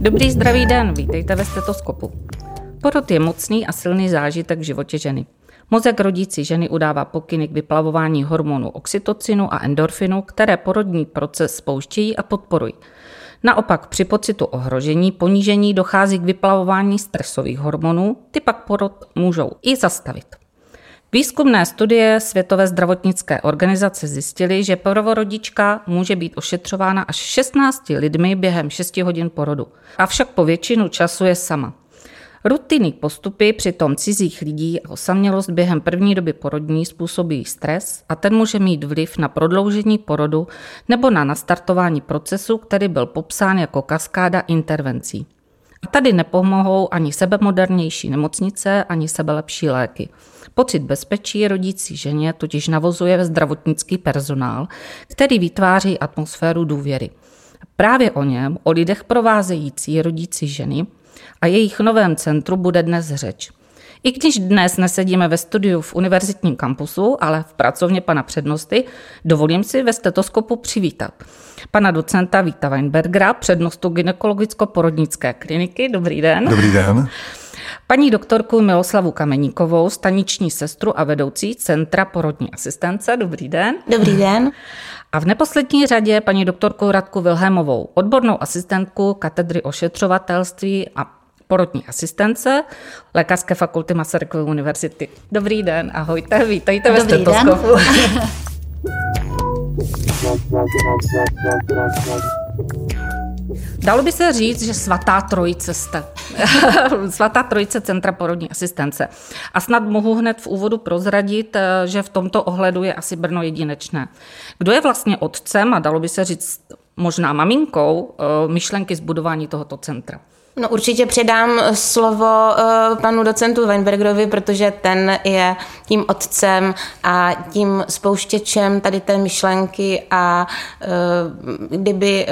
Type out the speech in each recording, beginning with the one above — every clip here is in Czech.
Dobrý zdravý den, vítejte ve stetoskopu. Porod je mocný a silný zážitek v životě ženy. Mozek rodící ženy udává pokyny k vyplavování hormonů oxytocinu a endorfinu, které porodní proces spouštějí a podporují. Naopak při pocitu ohrožení, ponížení dochází k vyplavování stresových hormonů, ty pak porod můžou i zastavit. Výzkumné studie Světové zdravotnické organizace zjistily, že prvorodička může být ošetřována až 16 lidmi během 6 hodin porodu. Avšak po většinu času je sama. Rutinní postupy přitom cizích lidí a osamělost během první doby porodní způsobí stres a ten může mít vliv na prodloužení porodu nebo na nastartování procesu, který byl popsán jako kaskáda intervencí. A tady nepomohou ani sebemodernější nemocnice, ani sebelepší léky. Pocit bezpečí rodící ženě totiž navozuje zdravotnický personál, který vytváří atmosféru důvěry. Právě o něm, o lidech provázející rodící ženy a jejich novém centru bude dnes řeč. I když dnes nesedíme ve studiu v univerzitním kampusu, ale v pracovně pana přednosty, dovolím si ve stetoskopu přivítat pana docenta Víta Weinbergera, přednostu gynekologicko-porodnické kliniky. Dobrý den. Dobrý den. Paní doktorku Miloslavu Kameníkovou, staniční sestru a vedoucí Centra porodní asistence. Dobrý den. Dobrý den. A v neposlední řadě paní doktorku Radku Vilhémovou, odbornou asistentku katedry ošetřovatelství a porodní asistence Lékařské fakulty Masarykovy univerzity. Dobrý den, ahojte, vítejte ve stetoskopu. Dalo by se říct, že svatá trojice jste. svatá trojice Centra porodní asistence. A snad mohu hned v úvodu prozradit, eh, že v tomto ohledu je asi Brno jedinečné. Kdo je vlastně otcem a dalo by se říct možná maminkou eh, myšlenky zbudování tohoto centra? No určitě předám slovo uh, panu docentu Weinbergerovi, protože ten je tím otcem a tím spouštěčem tady té myšlenky a uh, kdyby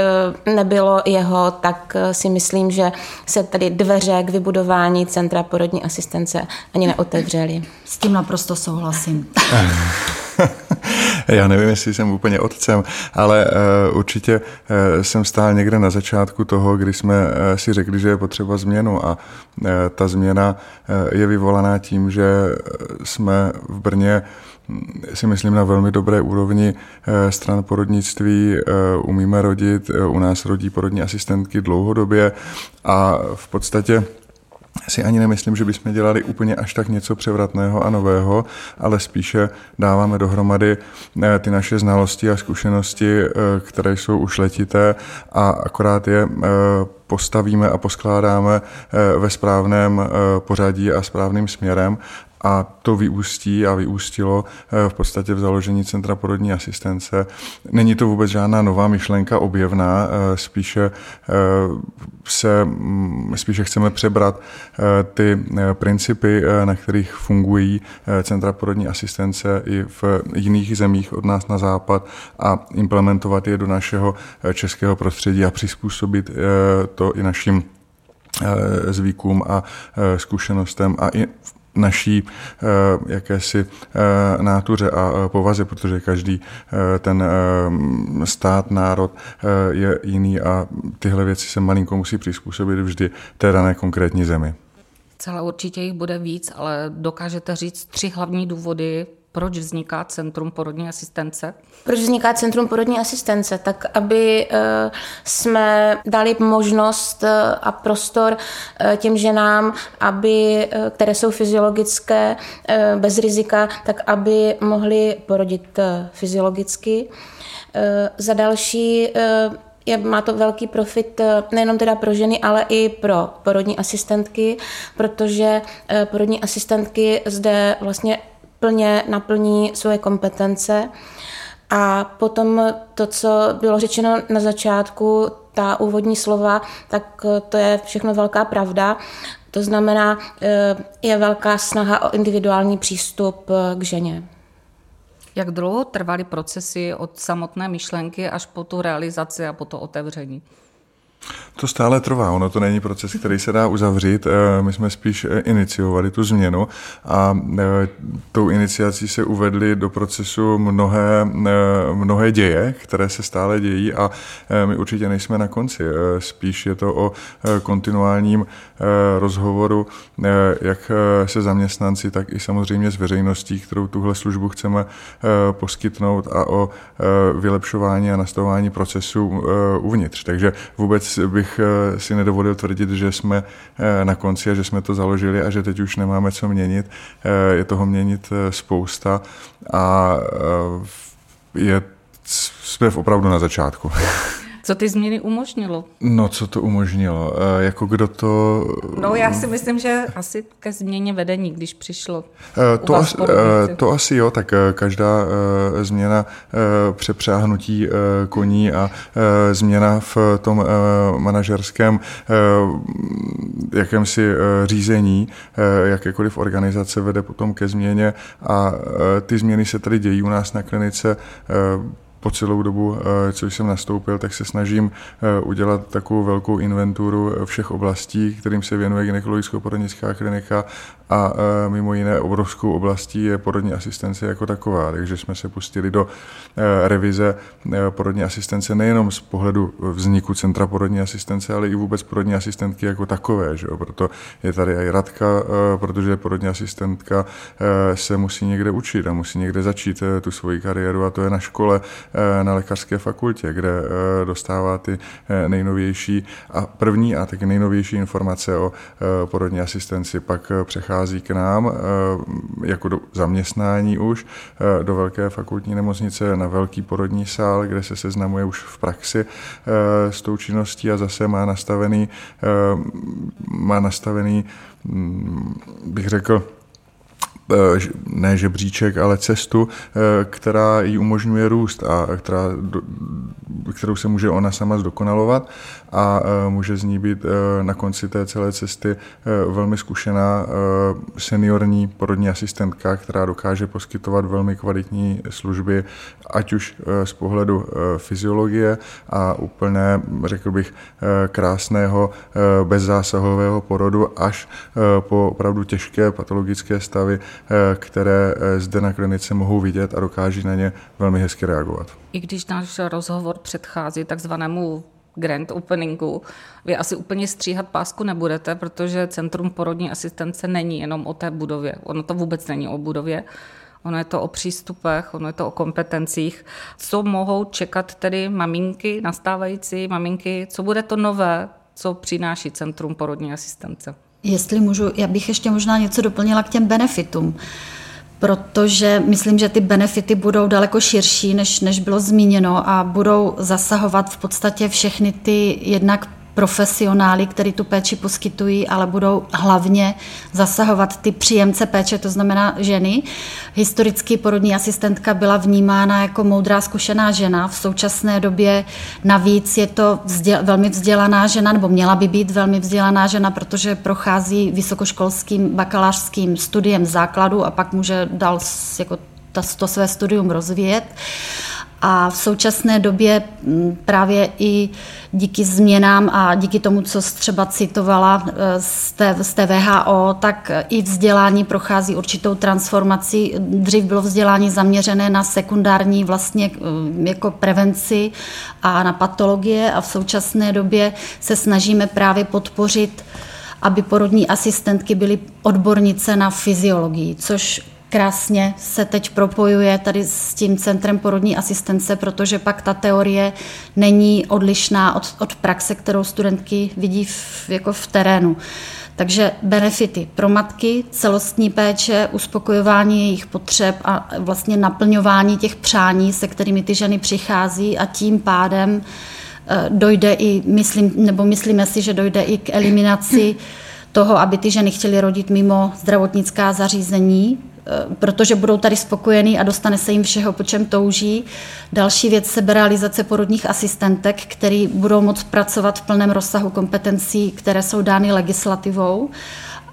uh, nebylo jeho, tak uh, si myslím, že se tady dveře k vybudování Centra porodní asistence ani neotevřely. S tím naprosto souhlasím. Já nevím, jestli jsem úplně otcem, ale uh, určitě uh, jsem stál někde na začátku toho, kdy jsme uh, si řekli, že je potřeba změnu a ta změna je vyvolaná tím, že jsme v Brně hm, si myslím na velmi dobré úrovni stran porodnictví, umíme rodit, u nás rodí porodní asistentky dlouhodobě a v podstatě si ani nemyslím, že bychom dělali úplně až tak něco převratného a nového, ale spíše dáváme dohromady eh, ty naše znalosti a zkušenosti, eh, které jsou už letité a akorát je eh, postavíme a poskládáme ve správném pořadí a správným směrem a to vyústí a vyústilo eh, v podstatě v založení Centra porodní asistence. Není to vůbec žádná nová myšlenka objevná, eh, spíše eh, se, mm, spíše chceme přebrat ty principy, na kterých fungují Centra porodní asistence i v jiných zemích od nás na západ a implementovat je do našeho českého prostředí a přizpůsobit to i našim zvykům a zkušenostem a i naší eh, jakési eh, nátuře a eh, povaze, protože každý ten stát, národ je jiný a tyhle věci se malinko musí přizpůsobit vždy té dané konkrétní zemi. Celá určitě jich bude víc, ale dokážete říct tři hlavní důvody, proč vzniká Centrum porodní asistence? Proč vzniká Centrum porodní asistence? Tak, aby eh, jsme dali možnost eh, a prostor eh, těm ženám, aby, které jsou fyziologické, bez rizika, tak aby mohly porodit fyziologicky. Za další je, má to velký profit nejenom teda pro ženy, ale i pro porodní asistentky, protože porodní asistentky zde vlastně plně naplní svoje kompetence. A potom to, co bylo řečeno na začátku, ta úvodní slova, tak to je všechno velká pravda. To znamená, eh, je velká snaha o individuální přístup eh, k ženě. Jak dlouho trvaly procesy od samotné myšlenky až po tu realizaci a po to otevření? To stále trvá, ono to není proces, který se dá uzavřít. Eh, my jsme spíš eh, iniciovali tu změnu a eh, tou iniciací se uvedly do procesu mnohé, mnohé děje, které se stále dějí a my určitě nejsme na konci. Spíš je to o kontinuálním rozhovoru jak se zaměstnanci, tak i samozřejmě s veřejností, kterou tuhle službu chceme poskytnout a o vylepšování a nastavování procesů uvnitř. Takže vůbec bych eh, si nedovolil tvrdit, že jsme eh, na konci a že jsme to založili a že teď už nemáme co měnit. Eh, je toho měnit spousta a je, jsme opravdu na začátku. Co ty změny umožnilo? No, co to umožnilo? E, jako kdo to... No, já si myslím, že asi ke změně vedení, když přišlo. E, to, as, e, to asi jo, tak každá změna přepřáhnutí koní a změna v tom manažerském jakémsi řízení, jakékoliv organizace vede potom ke změně a ty změny se tady dějí u nás na klinice po celou dobu, eh, co jsem nastoupil, tak se snažím eh, udělat takovou velkou inventuru všech oblastí, kterým se věnuje gynekologicko-porodnická klinika a eh, mimo jiné obrovskou oblastí je porodní asistence jako taková. Takže jsme se pustili do revize porodní asistence nejenom z pohledu vzniku Centra porodní asistence, ale i vůbec porodní asistentky jako takové. Že? Proto je tady i Radka, protože porodní asistentka se musí někde učit a musí někde začít tu svoji kariéru a to je na škole Eh, na lékařské fakultě, kde eh, dostává ty eh, nejnovější a první a taky nejnovější informace o porodní asistenci. Pak přechází k nám jako do zaměstnání už do velké fakultní nemocnice na velký porodní sál, kde se seznamuje už v praxi s tou činností a zase má nastavený, má nastavený hm, bych řekl, Eh, ne žebříček, ale cestu, eh, která jí umožňuje růst a která, kterou se může ona sama zdokonalovat a eh, může z ní být na konci té celé cesty velmi zkušená seniorní porodní asistentka, která dokáže poskytovat velmi kvalitní služby, ať už z pohledu fyziologie a úplné, řekl bych, krásného bezzásahového porodu až po opravdu těžké patologické stavy, které zde na klinice mohou vidět a dokáží na ně velmi hezky reagovat. I když náš rozhovor předchází takzvanému grand openingu, vy asi úplně stříhat pásku nebudete, protože Centrum porodní asistence není jenom o té budově. Ono to vůbec není o budově. Ono je to o přístupech, ono je to o kompetencích. Co mohou čekat tedy maminky, nastávající maminky, co bude to nové, co přináší Centrum porodní asistence? Jestli můžu, já bych ještě možná něco doplnila k těm benefitům protože myslím, že ty benefity budou daleko širší, než, než bylo zmíněno a budou zasahovat v podstatě všechny ty jednak profesionály, který tu péči poskytují, ale budou hlavně zasahovat ty příjemce péče, to znamená ženy. Historicky porodní asistentka byla vnímána jako moudrá zkušená žena. V současné době navíc je to vzděl, velmi vzdělaná žena, nebo měla by být velmi vzdělaná žena, protože prochází vysokoškolským bakalářským studiem základu a pak může dál jako to své studium rozvíjet. A v současné době mm, právě i díky změnám a díky tomu, co třeba citovala e, z té, VHO, tak i vzdělání prochází určitou transformací. Dřív bylo vzdělání zaměřené na sekundární vlastně e, jako prevenci a na patologie a v současné době se snažíme právě podpořit aby porodní asistentky byly odbornice na fyziologii, což krásně se teď propojuje tady s tím centrem porodní asistence, protože pak ta teorie není odlišná od, od praxe, kterou studentky vidí v, jako v terénu. Takže benefity pro matky, celostní péče, uspokojování jejich potřeb a vlastně naplňování těch přání, se kterými ty ženy přichází a tím pádem eh, dojde i, myslím, nebo myslíme si, že dojde i k eliminaci toho, aby ty ženy chtěly rodit mimo zdravotnická zařízení, protože budou tady spokojení a dostane se jim všeho, po čem touží. Další věc seberealizace porodních asistentek, který budou moct pracovat v plném rozsahu kompetencí, které jsou dány legislativou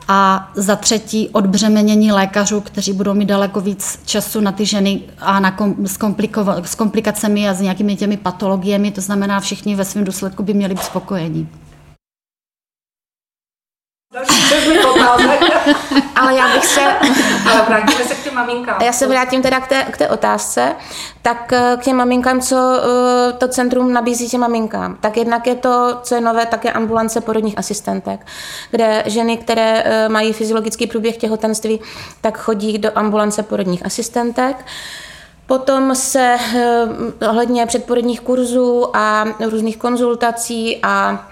A za třetí odbřemenění lékařů, kteří budou mít daleko víc času na ty ženy a na kom, s, s komplikacemi a s nějakými těmi patologiemi, to znamená všichni ve svém důsledku by měli být spokojení. Ale já bych se... Ale vrátíme se k těm maminkám. Já se vrátím teda k té, k té otázce. Tak eh, k těm maminkám, co eh, to centrum nabízí těm maminkám. Tak jednak je to, co je nové, tak je ambulance porodních asistentek, kde ženy, které eh, mají fyziologický průběh těhotenství, tak chodí do ambulance porodních asistentek. Potom se ohledně předporodních kurzů a různých konzultací a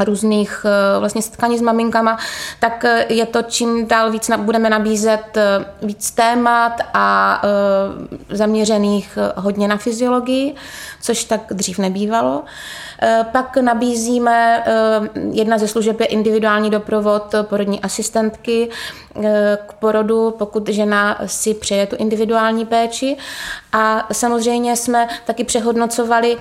různých eh, vlastně setkání s maminkama, tak eh, je to čím dál víc budeme nabízet eh, víc témat a zaměřených hodně na fyziologii, což tak dřív nebývalo. Pak nabízíme, jedna ze služeb je individuální doprovod porodní asistentky k porodu, pokud žena si přeje tu individuální péči. A samozřejmě jsme taky přehodnocovali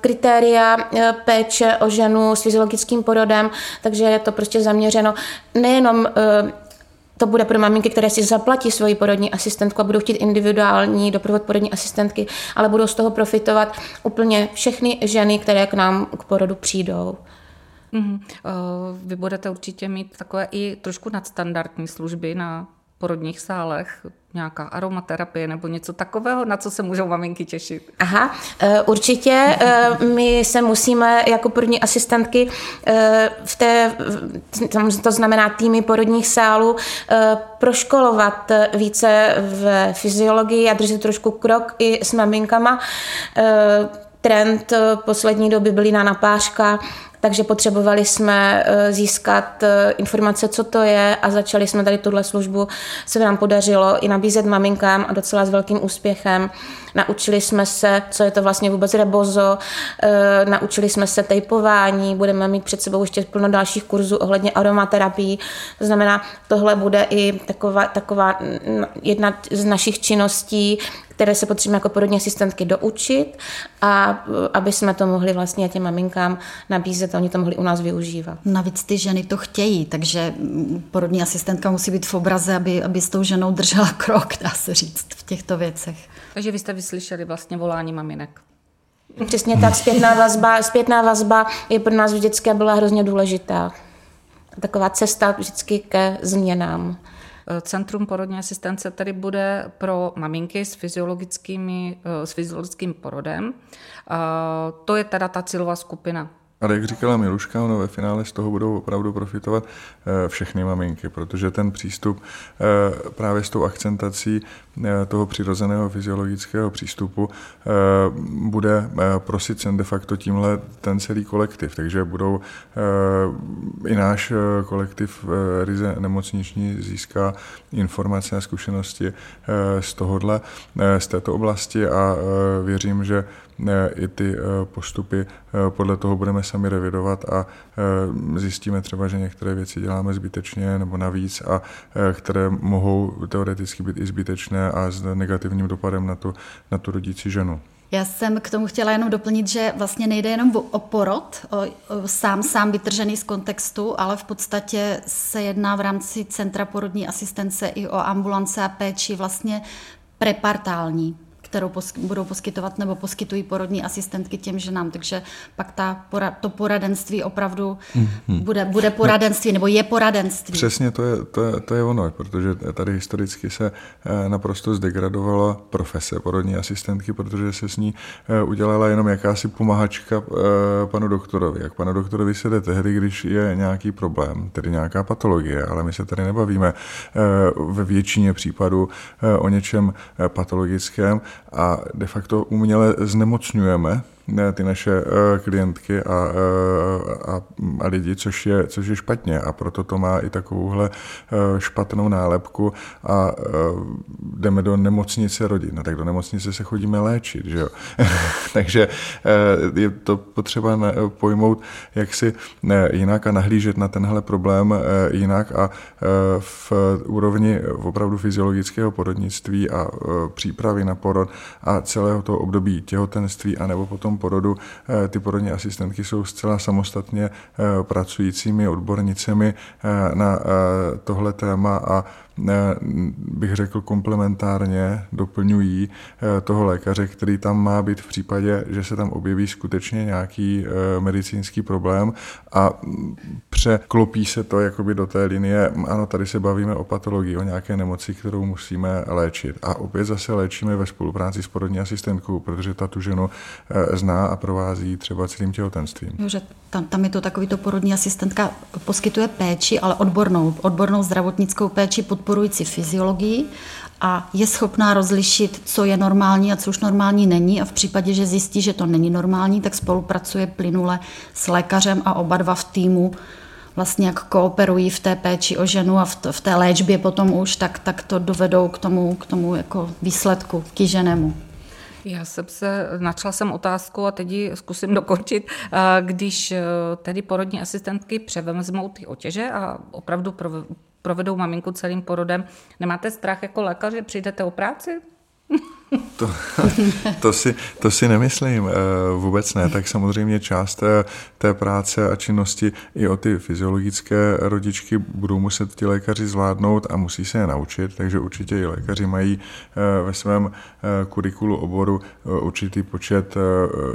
kritéria péče o ženu s fyziologickým porodem, takže je to prostě zaměřeno nejenom to bude pro maminky, které si zaplatí svoji porodní asistentku a budou chtít individuální doprovod porodní asistentky, ale budou z toho profitovat úplně všechny ženy, které k nám k porodu přijdou. Mm-hmm. Vy budete určitě mít takové i trošku nadstandardní služby na porodních sálech, nějaká aromaterapie nebo něco takového, na co se můžou maminky těšit? Aha, e, určitě. E, my se musíme jako porodní asistentky e, v té, to znamená týmy porodních sálů, proškolovat více v fyziologii a držet trošku krok i s maminkama. Trend poslední doby byly na napářka, takže potřebovali jsme eh, získat eh, informace, co to je a začali jsme tady tuhle službu, se nám podařilo i nabízet maminkám a docela s velkým úspěchem. Naučili jsme se, co je to vlastně vůbec rebozo, eh, naučili jsme se tejpování, budeme mít před sebou ještě plno dalších kurzů ohledně aromaterapii. To znamená, tohle bude i taková, taková jedna z našich činností, které se potřebujeme jako porodní asistentky doučit a aby jsme to mohli vlastně těm maminkám nabízet a oni to mohli u nás využívat. Navíc ty ženy to chtějí, takže porodní asistentka musí být v obraze, aby, aby s tou ženou držela krok, dá se říct, v těchto věcech. Takže vy jste vyslyšeli vlastně volání maminek. Přesně tak, zpětná vazba, zpětná vazba je pro nás vždycky byla hrozně důležitá. Taková cesta vždycky ke změnám. Centrum porodní asistence tedy bude pro maminky s, fyziologickými, s fyziologickým porodem. To je teda ta cílová skupina ale jak říkala Miluška, ono ve finále z toho budou opravdu profitovat eh, všechny maminky, protože ten přístup eh, právě s tou akcentací eh, toho přirozeného fyziologického přístupu bude prosit de facto tímhle ten celý kolektiv. Takže budou i náš kolektiv ryze nemocniční získá informace a zkušenosti z tohohle, z této oblasti a věřím, že i ty postupy podle toho budeme sami revidovat a zjistíme třeba, že některé věci děláme zbytečně nebo navíc a které mohou teoreticky být i zbytečné a s negativním dopadem na tu, na tu rodící ženu. Já jsem k tomu chtěla jenom doplnit, že vlastně nejde jenom o porod, o, o sám sám vytržený z kontextu, ale v podstatě se jedná v rámci Centra porodní asistence i o ambulance a péči vlastně prepartální kterou posky, budou poskytovat nebo poskytují porodní asistentky těm ženám. Takže pak ta, to poradenství opravdu mm-hmm. bude, bude poradenství nebo je poradenství. Přesně to je, to, je, to je ono, protože tady historicky se eh, naprosto zdegradovala profese porodní asistentky, protože se s ní eh, udělala jenom jakási pomahačka eh, panu doktorovi. Jak panu doktorovi se jde tehdy, když je nějaký problém, tedy nějaká patologie, ale my se tady nebavíme ve většině případů o něčem patologickém, a de facto uměle znemocňujeme ty naše eh, klientky a, eh, a, a lidi, což je, což je špatně a proto to má i takovouhle eh, špatnou nálepku a jdeme do nemocnice rodin. No, tak do nemocnice se chodíme léčit, že jo? Takže je to potřeba pojmout, jak si jinak a nahlížet na tenhle problém jinak a v úrovni opravdu fyziologického porodnictví a přípravy na porod a celého toho období těhotenství a nebo potom tom porodu ty porodní asistentky jsou zcela samostatně pracujícími odbornicemi na tohle téma a bych řekl komplementárně doplňují eh, toho lékaře, který tam má být v případě, že se tam objeví skutečně nějaký eh, medicínský problém a překlopí se to jakoby do té linie, ano, tady se bavíme o patologii, o nějaké nemoci, kterou musíme léčit. A opět zase léčíme ve spolupráci s porodní asistentkou, protože ta tu ženu eh, zná a provází třeba celým těhotenstvím. Že tam, tam je to takový to porodní asistentka poskytuje péči, ale odbornou, odbornou zdravotnickou péči pod podporující fyziologii a je schopná rozlišit, co je normální a co už normální není a v případě, že zjistí, že to není normální, tak spolupracuje plynule s lékařem a oba dva v týmu vlastně jak kooperují v té péči o ženu a v, té léčbě potom už, tak, tak to dovedou k tomu, k tomu jako výsledku kýženému. Já jsem se, načala jsem otázku a teď ji zkusím dokončit. Když e, tedy porodní asistentky převezmou ty otěže a opravdu provedou maminku celým porodem. Nemáte strach jako lékař, že přijdete o práci? To, to, si, to si nemyslím, eh, vůbec ne. Tak samozřejmě část té, té práce a činnosti i o ty fyziologické rodičky budou muset ti lékaři zvládnout a musí se je naučit, takže určitě i lékaři mají eh, ve svém eh, kurikulu oboru určitý počet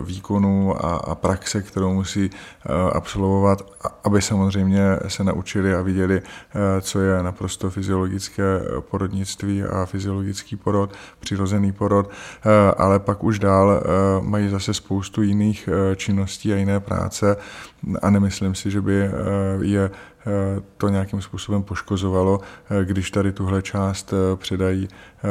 výkonů a, a praxe, kterou musí absolvovat, aby samozřejmě se naučili a viděli, co je naprosto fyziologické porodnictví a fyziologický porod, přirozený porod porod, eh, ale pak už dál eh, mají zase spoustu jiných eh, činností a jiné práce a nemyslím si, že by je to nějakým způsobem poškozovalo, když tady tuhle část předají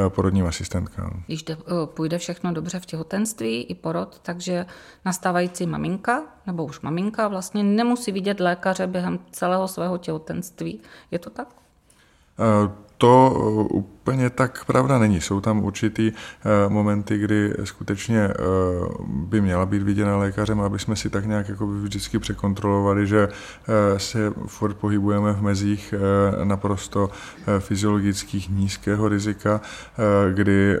porodním asistentkám. Když půjde všechno dobře v těhotenství i porod, takže nastávající maminka nebo už maminka vlastně nemusí vidět lékaře během celého svého těhotenství. Je to tak? To úplně tak pravda není. Jsou tam určitý eh, momenty, kdy skutečně eh, by měla být viděna lékařem, aby jsme si tak nějak jako vždycky překontrolovali, že eh, se furt pohybujeme v mezích naprosto fyziologických nízkého rizika, kdy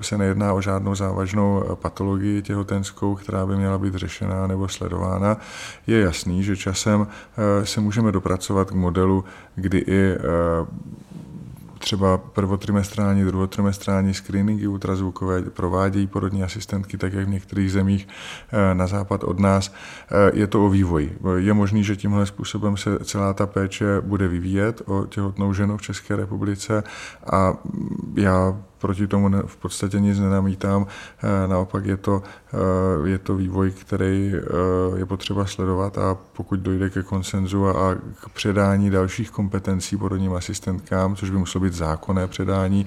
se nejedná o žádnou závažnou patologii těhotenskou, která by měla být řešená nebo sledována. Je jasný, že časem se můžeme dopracovat k modelu, kdy i třeba prvotrimestrální, druhotrimestrální screeningy ultrazvukové provádějí porodní asistentky, tak jak v některých zemích eh, na západ od nás. Eh, je to o vývoji. Je možný, že tímhle způsobem se celá ta péče bude vyvíjet o těhotnou ženu v České republice a já proti tomu v podstatě nic nenamítám. Eh, naopak je to, eh, je to vývoj, který eh, je potřeba sledovat a pokud dojde ke konsenzu a k předání dalších kompetencí porodním asistentkám, což by muselo být zákonné předání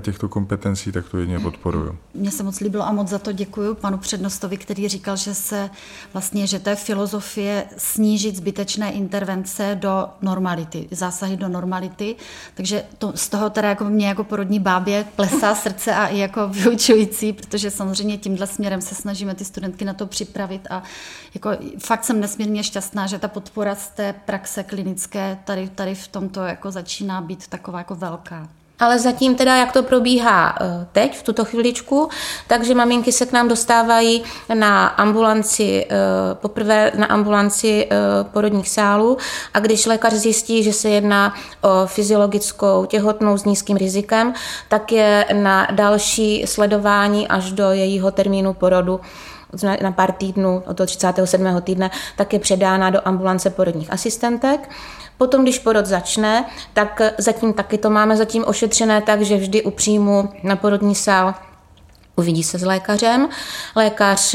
těchto kompetencí, tak to jedině podporuju. Mně se moc líbilo a moc za to děkuji panu přednostovi, který říkal, že se vlastně, že to je filozofie snížit zbytečné intervence do normality, zásahy do normality, takže to, z toho teda jako mě jako porodní bábě ples klesá srdce a i jako vyučující, protože samozřejmě tímhle směrem se snažíme ty studentky na to připravit a jako fakt jsem nesmírně šťastná, že ta podpora z té praxe klinické tady, tady v tomto jako začíná být taková jako velká. Ale zatím teda, jak to probíhá eh, teď, v tuto chviličku, takže maminky se k nám dostávají na ambulanci, eh, poprvé na ambulanci eh, porodních sálů a když lékař zjistí, že se jedná o fyziologickou těhotnou s nízkým rizikem, tak je na další sledování až do jejího termínu porodu na pár týdnů, od toho 37. týdne, tak je předána do ambulance porodních asistentek. Potom, když porod začne, tak zatím taky to máme zatím ošetřené tak, že vždy u příjmu na porodní sál uvidí se s lékařem. Lékař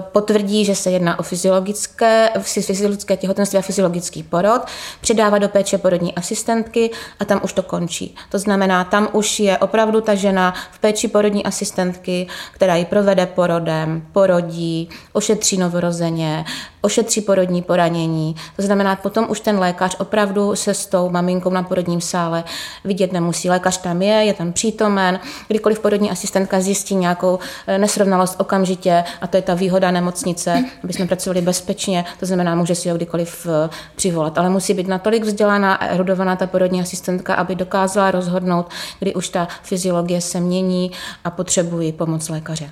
potvrdí, že se jedná o fyziologické, fyziologické těhotenství a fyziologický porod, předává do péče porodní asistentky a tam už to končí. To znamená, tam už je opravdu ta žena v péči porodní asistentky, která ji provede porodem, porodí, ošetří novorozeně, ošetří porodní poranění. To znamená, potom už ten lékař opravdu se s tou maminkou na porodním sále vidět nemusí. Lékař tam je, je tam přítomen, kdykoliv porodní asistentka zjistí nějakou eh, nesrovnalost okamžitě a to je ta výhoda nemocnice, aby jsme pracovali bezpečně, to znamená, může si ho kdykoliv eh, přivolat. Ale musí být natolik vzdělaná a erudovaná ta porodní asistentka, aby dokázala rozhodnout, kdy už ta fyziologie se mění a potřebují pomoc lékaře.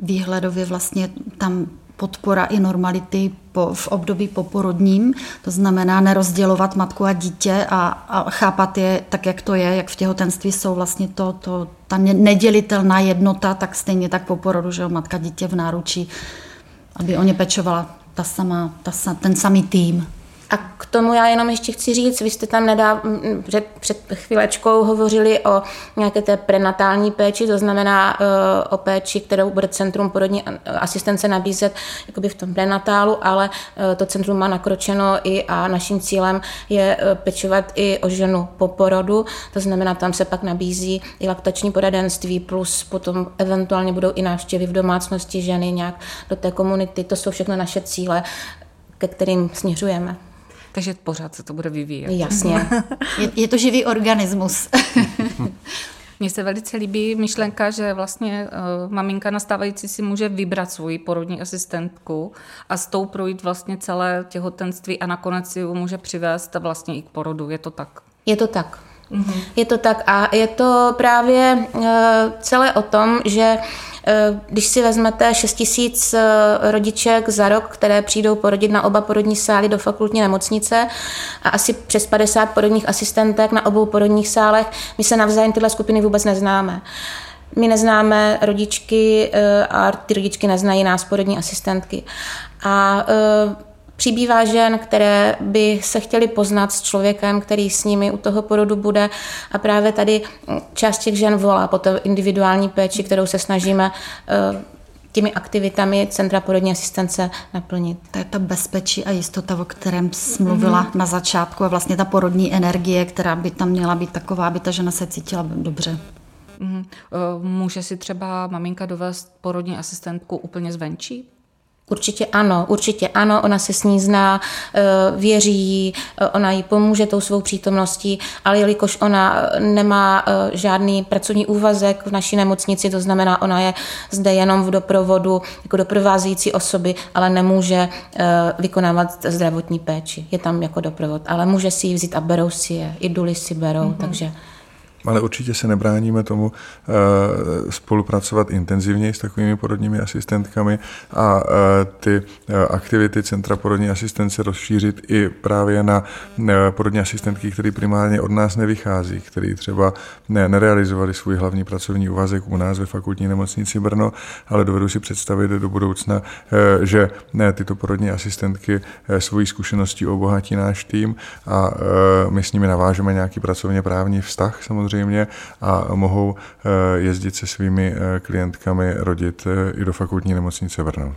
výhledově vlastně tam podpora i normality po, v období poporodním, to znamená nerozdělovat matku a dítě a, a chápat je tak, jak to je, jak v těhotenství jsou vlastně to, to, ta nedělitelná jednota, tak stejně tak po porodu, že jo, matka dítě v náručí, aby o ně pečovala ta sama, ta, ten samý tým. A k tomu já jenom ještě chci říct, vy jste tam nedá, před, před chvílečkou hovořili o nějaké té prenatální péči, to znamená uh, o péči, kterou bude Centrum porodní asistence nabízet jakoby v tom prenatálu, ale uh, to centrum má nakročeno i a naším cílem je uh, pečovat i o ženu po porodu, to znamená, tam se pak nabízí i laktační poradenství, plus potom eventuálně budou i návštěvy v domácnosti ženy nějak do té komunity, to jsou všechno naše cíle, ke kterým směřujeme. Takže pořád se to bude vyvíjet. Jasně. je, je to živý organismus. Mně se velice líbí myšlenka, že vlastně uh, maminka nastávající si může vybrat svoji porodní asistentku a s tou projít vlastně celé těhotenství a nakonec si ji může přivést vlastně i k porodu. Je to tak? Je to tak. Mm-hmm. Je to tak a je to právě uh, celé o tom, že Eh, když si vezmete 6 tisíc eh, rodiček za rok, které přijdou porodit na oba porodní sály do fakultní nemocnice a asi přes 50 porodních asistentek na obou porodních sálech, my se navzájem tyhle skupiny vůbec neznáme. My neznáme rodičky eh, a ty rodičky neznají nás, porodní asistentky. A Přibývá žen, které by se chtěly poznat s člověkem, který s nimi u toho porodu bude a právě tady část těch žen volá po té individuální péči, kterou se snažíme eh, těmi aktivitami Centra porodní asistence naplnit. To je ta bezpečí a jistota, o kterém jsi mluvila mm-hmm. na začátku a vlastně ta porodní energie, která by tam měla být taková, aby ta žena se cítila dobře. Mm-hmm. Může si třeba maminka dovést porodní asistentku úplně zvenčí? Určitě ano, určitě ano, ona se s ní zná, eh, věří, eh, ona jí pomůže tou svou přítomností, ale jelikož ona eh, nemá žádný pracovní úvazek v naší nemocnici, to znamená, ona je zde jenom v doprovodu jako doprovázející osoby, ale nemůže vykonávat zdravotní péči. Je tam jako doprovod, ale může si ji vzít a berou si je, i duly si berou, mm-hmm. takže ale určitě se nebráníme tomu eh, spolupracovat intenzivněji s takovými porodními asistentkami a eh, ty eh, aktivity Centra porodní asistence rozšířit i právě na porodní asistentky, které primárně od nás nevychází, který třeba ne, nerealizovali svůj hlavní pracovní úvazek u nás ve fakultní nemocnici Brno, ale dovedu si představit do budoucna, že tyto porodní asistentky svojí zkušeností obohatí náš tým a my s nimi navážeme nějaký pracovně právní vztah samozřejmě samozřejmě a mohou eh, jezdit se svými eh, klientkami rodit eh, i do fakultní nemocnice Brno.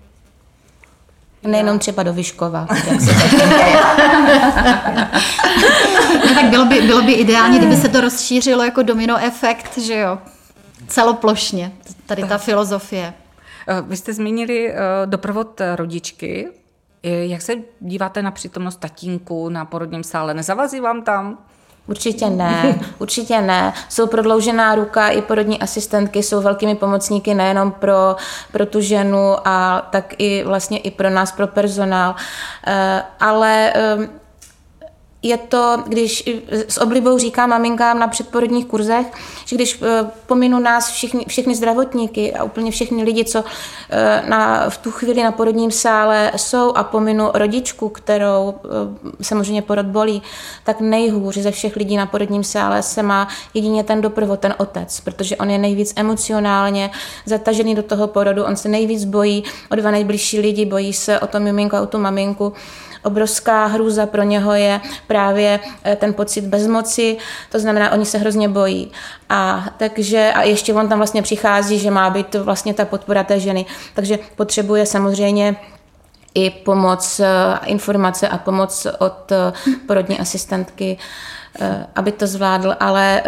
Nejenom třeba do Vyškova, jak se no, tak bylo by, bylo by ideální, kdyby se to rozšířilo jako domino efekt, že jo, celoplošně, tady ta filozofie. Vy jste zmínili doprovod rodičky. Jak se díváte na přítomnost tatínku na porodním sále? Nezavazí vám tam? Určitě ne, určitě ne. Jsou prodloužená ruka, i porodní asistentky jsou velkými pomocníky nejenom pro, pro tu ženu, a tak i vlastně i pro nás, pro personál. Eh, ale eh, je to, když s oblibou říkám maminkám na předporodních kurzech, že když eh, pominu nás všichni, všechny zdravotníky a úplně všechny lidi, co eh, na, v tu chvíli na porodním sále jsou a pominu rodičku, kterou eh, samozřejmě porod bolí, tak nejhůř ze všech lidí na porodním sále se má jedině ten doprovod, ten otec, protože on je nejvíc emocionálně zatažený do toho porodu, on se nejvíc bojí o dva nejbližší lidi, bojí se o to miminko a o tu maminku. Obrovská hrůza pro něho je právě eh, ten pocit bezmoci, to znamená, oni se hrozně bojí. A takže a ještě on tam vlastně přichází, že má být vlastně ta podpora té ženy. Takže potřebuje samozřejmě i pomoc, eh, informace a pomoc od eh, porodní asistentky, aby to zvládl, ale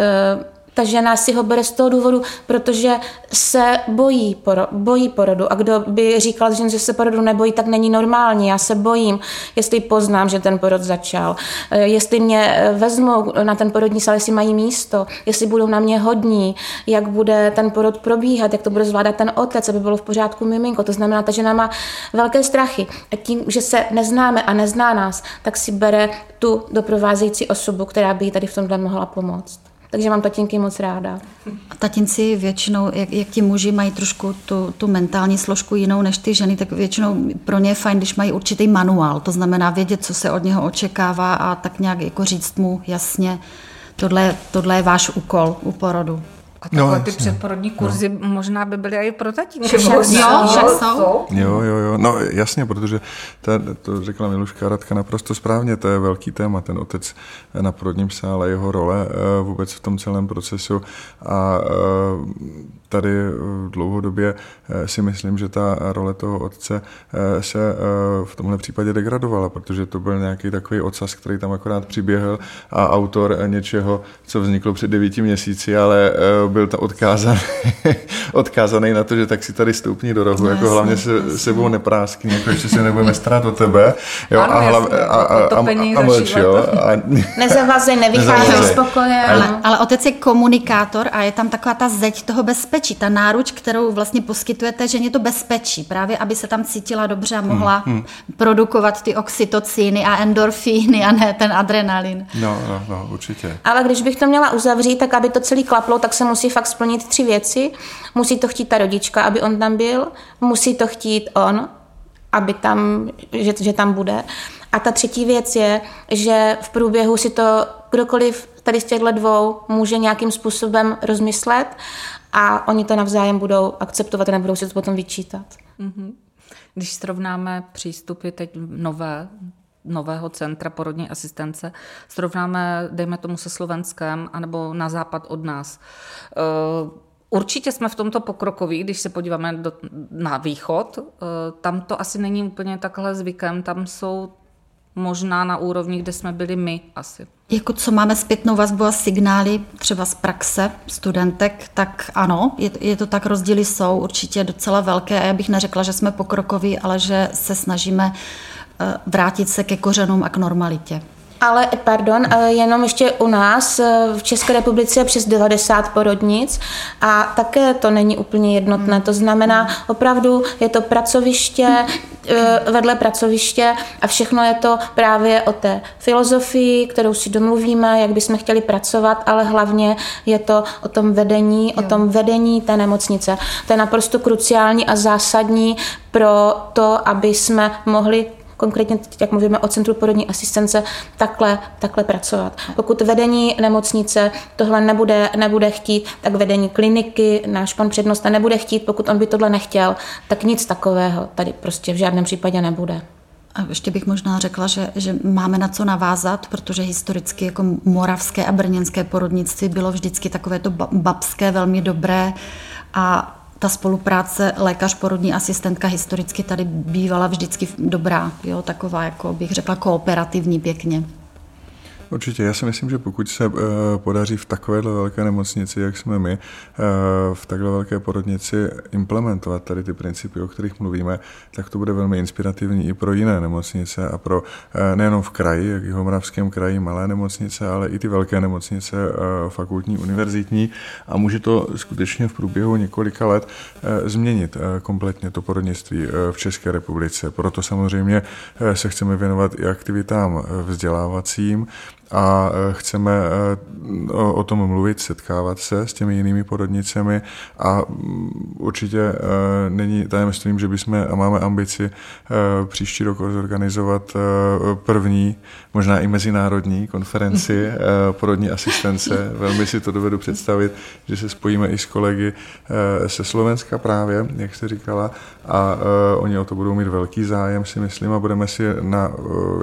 ta žena si ho bere z toho důvodu, protože se bojí, poro, bojí porodu. A kdo by říkal, že se porodu nebojí, tak není normální. Já se bojím, jestli poznám, že ten porod začal, eh, jestli mě eh, vezmou na ten porodní sál, jestli mají místo, jestli budou na mě hodní, jak bude ten porod probíhat, jak to bude zvládat ten otec, aby bylo v pořádku miminko. To znamená, ta žena má velké strachy. A tím, že se neznáme a nezná nás, tak si bere tu doprovázející osobu, která by jí tady v tomhle mohla pomoct. Takže mám tatínky moc ráda. A tatínci většinou, jak, jak ti muži mají trošku tu, tu mentální složku jinou než ty ženy, tak většinou pro ně je fajn, když mají určitý manuál, to znamená vědět, co se od něho očekává a tak nějak jako říct mu jasně, tohle, tohle je váš úkol u porodu. A takhle no, ty předporodní kurzy no. možná by byly i pro tatínky. Však, jo, však jsou. Jo, jo, jo. No jasně, protože ta, to řekla Miluška Radka naprosto správně, to je velký téma, ten otec na porodním sále, jeho role eh, vůbec v tom celém procesu a eh, tady dlouhodobě eh, si myslím, že ta role toho otce se v tomhle případě degradovala, protože to byl nějaký takový ocas, který tam akorát přiběhl a autor něčeho, co vzniklo před devíti měsíci, ale byl tam odkázaný, odkázaný na to, že tak si tady stoupni do rohu, no, jako jasný, hlavně se jasný. sebou nepráskni, jako ještě se nebudeme starat o tebe. Jo, ano, a, hlav, a, a, a, a, mlč, jo. A, Nezavazej, nevycházej z pokoje. Ale, ale otec je komunikátor a je tam taková ta zeď toho bezpečí, ta náruč, kterou vlastně poskytujete, že je to bezpečí, právě aby se tam cítila dobře a mohla hmm, hmm. produkovat ty oxytocíny a endorfíny a ne ten adrenalin. No, no, no, určitě. Ale když bych to měla uzavřít, tak aby to celý klaplo, tak se musí fakt splnit tři věci. Musí to chtít ta rodička, aby on tam byl, musí to chtít on, aby tam, že, že tam bude. A ta třetí věc je, že v průběhu si to kdokoliv tady z těchto dvou může nějakým způsobem rozmyslet a oni to navzájem budou akceptovat a nebudou si to potom vyčítat. Mm-hmm. Když srovnáme přístupy teď nové, nového centra porodní asistence, srovnáme, dejme tomu se Slovenskem, anebo na západ od nás. Uh, Určitě jsme v tomto pokrokoví, když se podíváme do, na východ. Uh, tam to asi není úplně takhle zvykem, tam jsou možná na úrovni, kde jsme byli my asi. Jako co máme zpětnou vazbu a signály třeba z praxe studentek, tak ano, je, je to tak, rozdíly jsou určitě docela velké a já bych neřekla, že jsme pokrokoví, ale že se snažíme eh, vrátit se ke kořenům a k normalitě. Ale, pardon, eh, jenom ještě u nás eh, v České republice je přes 90 porodnic a také to není úplně jednotné. To znamená, opravdu je to pracoviště, eh, vedle pracoviště a všechno je to právě o té filozofii, kterou si domluvíme, jak bychom chtěli pracovat, ale hlavně je to o tom vedení, jo. o tom vedení té nemocnice. To je naprosto kruciální a zásadní pro to, aby jsme mohli konkrétně, jak mluvíme o Centru porodní asistence, takhle, takhle pracovat. Pokud vedení nemocnice tohle nebude, nebude chtít, tak vedení kliniky, náš pan přednosta nebude chtít, pokud on by tohle nechtěl, tak nic takového tady prostě v žádném případě nebude. A ještě bych možná řekla, že, že máme na co navázat, protože historicky jako moravské a brněnské porodnictví bylo vždycky takové to babské, velmi dobré a ta spolupráce lékař-porodní asistentka historicky tady bývala vždycky dobrá, jo, taková, jako bych řekla, kooperativní pěkně. Určitě, já si myslím, že pokud se uh, podaří v takovéhle velké nemocnici, jak jsme my, uh, v takhle velké porodnici implementovat tady ty principy, o kterých mluvíme, tak to bude velmi inspirativní i pro jiné nemocnice a pro uh, nejenom v kraji, jak i v Moravském kraji, malé nemocnice, ale i ty velké nemocnice fakultní, univerzitní a může to skutečně v průběhu několika let změnit kompletně to porodnictví v České republice. Proto samozřejmě se chceme věnovat i aktivitám vzdělávacím, a e, chceme e, o tom mluvit, setkávat se s těmi jinými porodnicemi a určitě e, není tajemstvím, že bychom a máme ambici příští rok zorganizovat první, možná i mezinárodní konferenci porodní asistence. Velmi si to dovedu představit, že se spojíme i s kolegy se Slovenska právě, jak jste říkala, a oni o to budou mít velký zájem, si myslím, a budeme si na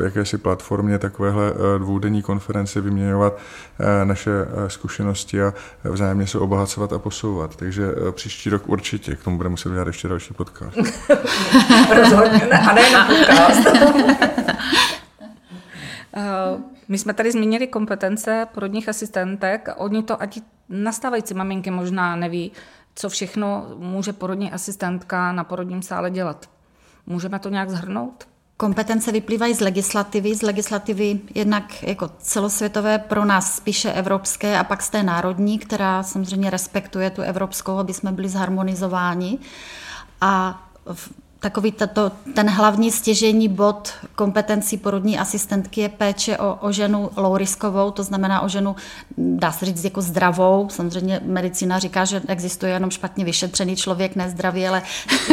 jakési platformě takovéhle dvoudenní konferenci vyměňovat eh, naše eh, zkušenosti a vzájemně se obohacovat a posouvat. Takže eh, příští rok určitě k tomu budeme muset udělat ještě další podcast. Rozhodně, a ne na podcast. My jsme tady zmínili kompetence porodních asistentek. Oni to, ať nastávající maminky možná neví, co všechno může porodní asistentka na porodním sále dělat. Můžeme to nějak zhrnout? Kompetence vyplývají z legislativy, z legislativy jednak jako celosvětové, pro nás spíše evropské a pak z té národní, která samozřejmě respektuje tu evropskou, aby jsme byli zharmonizováni. A takový tato, ten hlavní stěžení bod kompetencí porodní asistentky je péče o, o ženu low-riskovou, to znamená o ženu, dá se říct, jako zdravou. Samozřejmě medicína říká, že existuje jenom špatně vyšetřený člověk, nezdravý, ale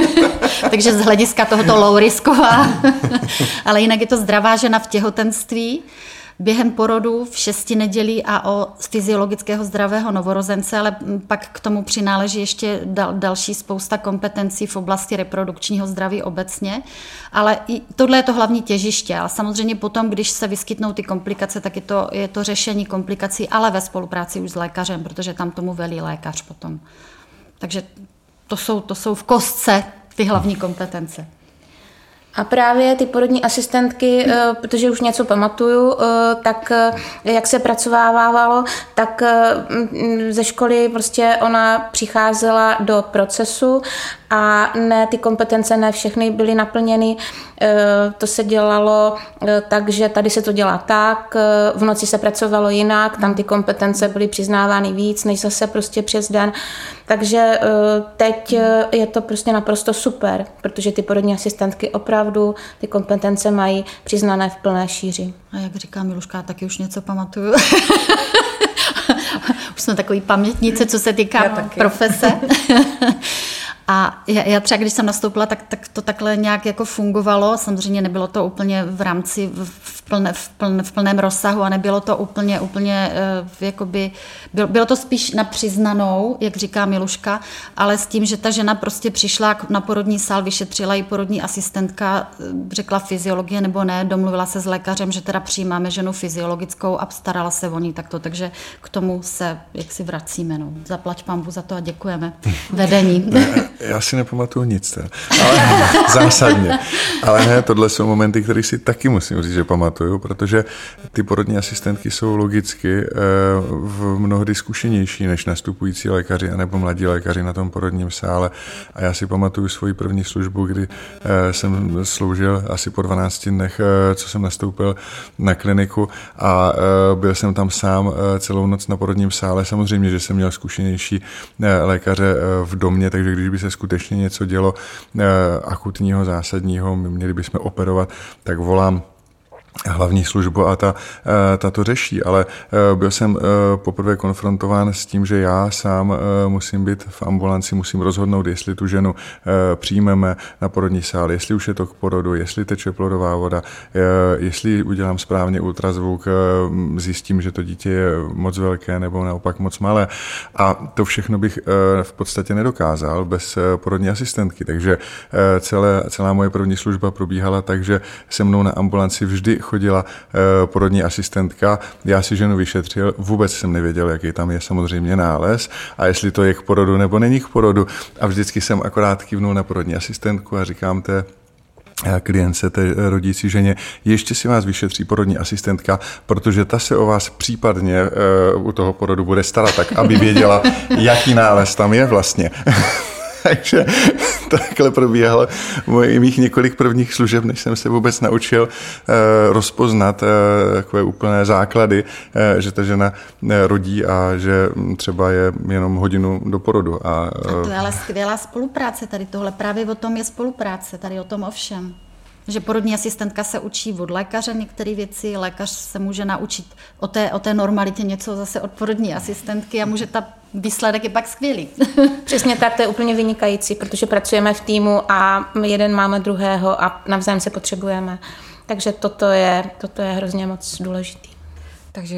takže z hlediska tohoto low-risková. ale jinak je to zdravá žena v těhotenství během porodu v šesti nedělí a o fyziologického zdravého novorozence, ale pak k tomu přináleží ještě dal, další spousta kompetencí v oblasti reprodukčního zdraví obecně. Ale i tohle je to hlavní těžiště. A samozřejmě potom, když se vyskytnou ty komplikace, tak je to, je to řešení komplikací, ale ve spolupráci už s lékařem, protože tam tomu velí lékař potom. Takže to jsou, to jsou v kostce ty hlavní kompetence. A právě ty porodní asistentky, eh, protože už něco pamatuju, eh, tak eh, jak se pracovávalo, tak ze školy prostě ona přicházela do procesu a ne, ty kompetence ne všechny byly naplněny. To se dělalo tak, že tady se to dělá tak, v noci se pracovalo jinak, tam ty kompetence byly přiznávány víc, než zase prostě přes den. Takže teď je to prostě naprosto super, protože ty porodní asistentky opravdu ty kompetence mají přiznané v plné šíři. A jak říká Miluška, taky už něco pamatuju. už jsme takový pamětnice, co se týká profese. A já, já třeba, když jsem nastoupila, tak, tak to takhle nějak jako fungovalo. Samozřejmě nebylo to úplně v rámci, v, plne, v, plne, v plném rozsahu a nebylo to úplně, úplně uh, jakoby, bylo, bylo to spíš na přiznanou, jak říká Miluška, ale s tím, že ta žena prostě přišla na porodní sál, vyšetřila ji porodní asistentka, eh, řekla fyziologie nebo ne, domluvila se s lékařem, že teda přijímáme ženu fyziologickou a starala se o ní takto, takže k tomu se jak si vracíme. No. Zaplať pambu za to a děkujeme vedení. Já si nepamatuju nic, teda. ale zásadně. Ale ne, tohle jsou momenty, které si taky musím říct, že pamatuju, protože ty porodní asistentky jsou logicky eh, v mnohdy zkušenější než nastupující lékaři anebo mladí lékaři na tom porodním sále. A já si pamatuju svoji první službu, kdy eh, jsem sloužil asi po 12 dnech, eh, co jsem nastoupil na kliniku a byl jsem tam sám celou noc na porodním sále. Samozřejmě, že jsem měl zkušenější lékaře v domě, takže když by se skutečně něco dělo akutního, zásadního, měli bychom operovat, tak volám hlavní službu a ta, eh, ta to řeší, ale eh, byl jsem eh, poprvé konfrontován s tím, že já sám musím být v ambulanci, musím rozhodnout, jestli tu ženu přijmeme na porodní sál, jestli už je to k porodu, jestli teče plodová voda, jestli udělám správně ultrazvuk, zjistím, že to dítě je moc velké nebo naopak moc malé. A to všechno bych v podstatě nedokázal bez porodní asistentky, takže celé, celá moje první služba probíhala tak, že se mnou na ambulanci vždy chodila eh, porodní asistentka, já si ženu vyšetřil, vůbec jsem nevěděl, jaký tam je samozřejmě nález a jestli to je k porodu nebo není k porodu. A vždycky jsem akorát kývnul na porodní asistentku a říkám té eh, klience, té rodící ženě, ještě si vás vyšetří porodní asistentka, protože ta se o vás případně uh, u toho porodu bude starat, tak aby věděla, jaký nález tam je vlastně. Takže takhle probíhalo mých několik prvních služeb, než jsem se vůbec naučil uh, rozpoznat uh, takové úplné základy, uh, že ta žena rodí a že třeba je jenom hodinu do porodu. A, a to je ale skvělá spolupráce tady tohle. Právě o tom je spolupráce, tady o tom ovšem že porodní asistentka se učí od lékaře některé věci, lékař se může naučit o té, o té normalitě něco zase od porodní asistentky a může ta výsledek je pak skvělý. Přesně tak, to je úplně vynikající, protože pracujeme v týmu a jeden máme druhého a navzájem se potřebujeme. Takže toto je, toto je hrozně moc důležitý. Takže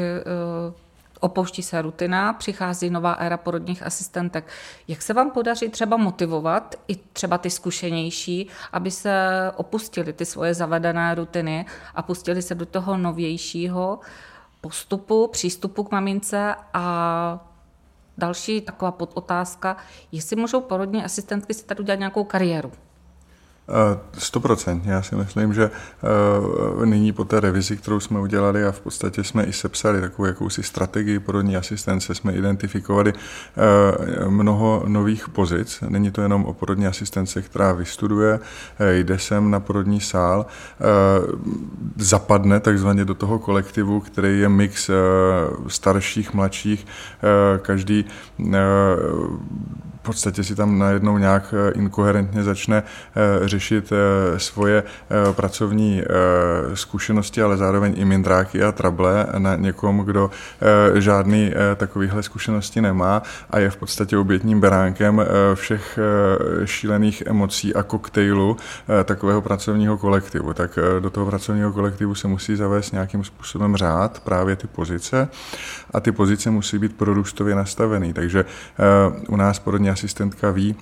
uh opouští se rutina, přichází nová éra porodních asistentek. Jak se vám podaří třeba motivovat i třeba ty zkušenější, aby se opustili ty svoje zavedené rutiny a pustili se do toho novějšího postupu, přístupu k mamince a další taková podotázka, jestli můžou porodní asistentky si tady udělat nějakou kariéru. Stoprocentně. Já si myslím, že uh, nyní po té revizi, kterou jsme udělali a v podstatě jsme i sepsali takovou jakousi strategii porodní asistence, jsme identifikovali uh, mnoho nových pozic. Není to jenom o porodní asistence, která vystuduje, jde sem na porodní sál, zapadne takzvaně do toho kolektivu, který je mix starších, mladších, každý podstatě si tam najednou nějak inkoherentně začne řešit svoje pracovní zkušenosti, ale zároveň i mindráky a trable na někom, kdo žádný takovýhle zkušenosti nemá a je v podstatě obětním beránkem všech šílených emocí a koktejlu takového pracovního kolektivu. Tak do toho pracovního kolektivu se musí zavést nějakým způsobem řád, právě ty pozice a ty pozice musí být prorůstově nastavený. Takže u nás porodní asistentka ví,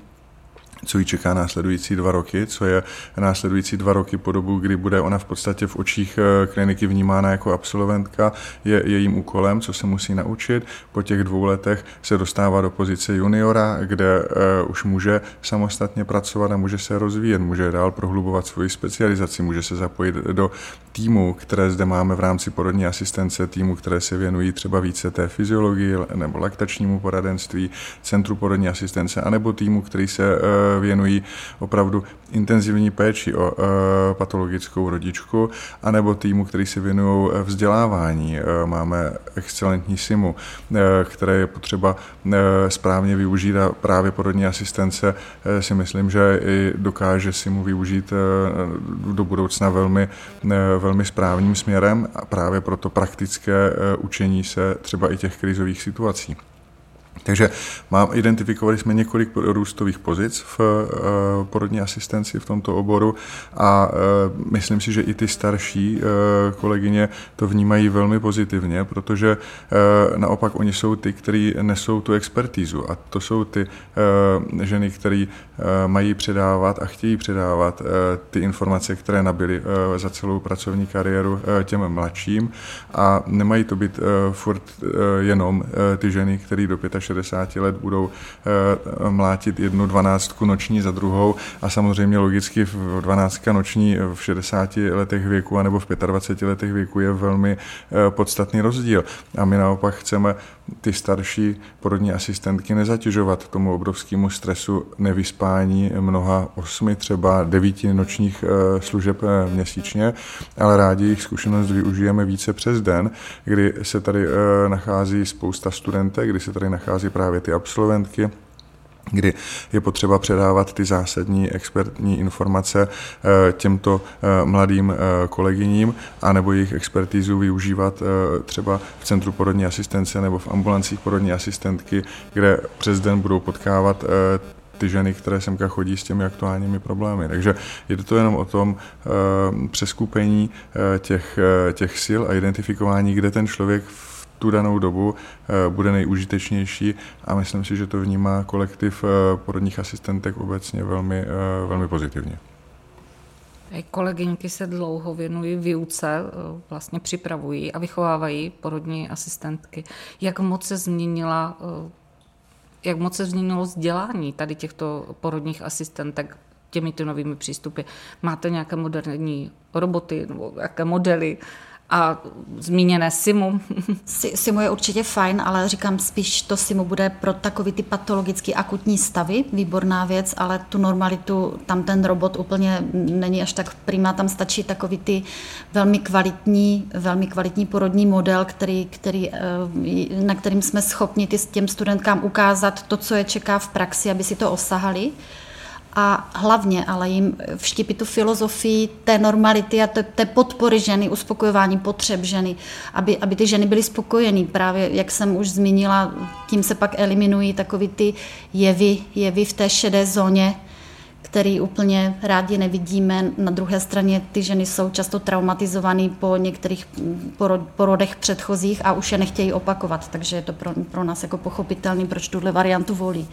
co ji čeká následující dva roky, co je následující dva roky po dobu, kdy bude ona v podstatě v očích eh, kliniky vnímána jako absolventka, je jejím úkolem, co se musí naučit. Po těch dvou letech se dostává do pozice juniora, kde uh, už může samostatně pracovat a může se rozvíjet, může dál prohlubovat svoji specializaci, může se zapojit do týmu, které zde máme v rámci porodní asistence, týmu, které se věnují třeba více té fyziologii nebo laktačnímu poradenství, centru porodní asistence, anebo týmu, který se uh, věnují opravdu intenzivní péči o e, patologickou rodičku, anebo týmu, který se věnují e, vzdělávání. E, máme excelentní SIMu, které je potřeba správně využít a právě porodní asistence si myslím, že i dokáže SIMu využít do budoucna velmi, velmi správným směrem a právě proto praktické učení se třeba i těch krizových situací. Takže mám, identifikovali jsme několik růstových pozic v uh, porodní asistenci v tomto oboru a uh, myslím si, že i ty starší uh, kolegyně to vnímají velmi pozitivně, protože naopak oni jsou ty, kteří nesou tu expertízu a to jsou ty ženy, které mají předávat a chtějí předávat ty informace, které nabili za celou pracovní kariéru těm mladším. A nemají to být furt jenom ty ženy, které do 65 60 let budou eh, mlátit jednu dvanáctku noční za druhou a samozřejmě logicky v 12 noční v 60 letech věku anebo v 25 letech věku je velmi eh, podstatný rozdíl. A my naopak chceme ty starší porodní asistentky nezatěžovat tomu obrovskému stresu nevyspání mnoha osmi, třeba devíti nočních eh, služeb měsíčně, ale rádi jejich zkušenost využijeme více přes den, kdy se tady nachází spousta studentek, kdy se tady nachází právě ty absolventky, kdy je potřeba předávat ty zásadní expertní informace eh, těmto eh, mladým eh, kolegyním, anebo jejich expertízu využívat třeba v Centru porodní asistence nebo v ambulancích porodní asistentky, kde přes den budou potkávat ty ženy, které semka chodí s těmi aktuálními problémy. Takže je to jenom o tom přeskupení těch, těch sil a identifikování, kde ten člověk v tu danou dobu eh, bude nejužitečnější a myslím si, že to vnímá kolektiv eh, porodních asistentek obecně velmi, eh, velmi pozitivně. Kolegyňky se dlouho věnují výuce, vlastně připravují a vychovávají porodní asistentky. Jak moc se změnila jak moc se změnilo vzdělání tady těchto porodních asistentek těmi novými přístupy? Máte nějaké moderní roboty nebo jaké modely? A zmíněné SIMu. SIMu je určitě fajn, ale říkám spíš, to SIMu bude pro takový ty patologicky akutní stavy, výborná věc, ale tu normalitu, tam ten robot úplně není až tak prima, tam stačí takový ty velmi kvalitní, velmi kvalitní porodní model, který, který, eh, na kterým jsme schopni těm studentkám ukázat to, co je čeká v praxi, aby si to osahali a hlavně ale jim vštípit tu filozofii té normality a té, té podpory ženy, uspokojování potřeb ženy, aby, aby ty ženy byly spokojeny. Právě, jak jsem už zmínila, tím se pak eliminují takový ty jevy, jevy v té šedé zóně, který úplně rádi nevidíme. Na druhé straně ty ženy jsou často traumatizované po některých porodech předchozích a už je nechtějí opakovat, takže je to pro, pro nás jako pochopitelný, proč tuhle variantu volí.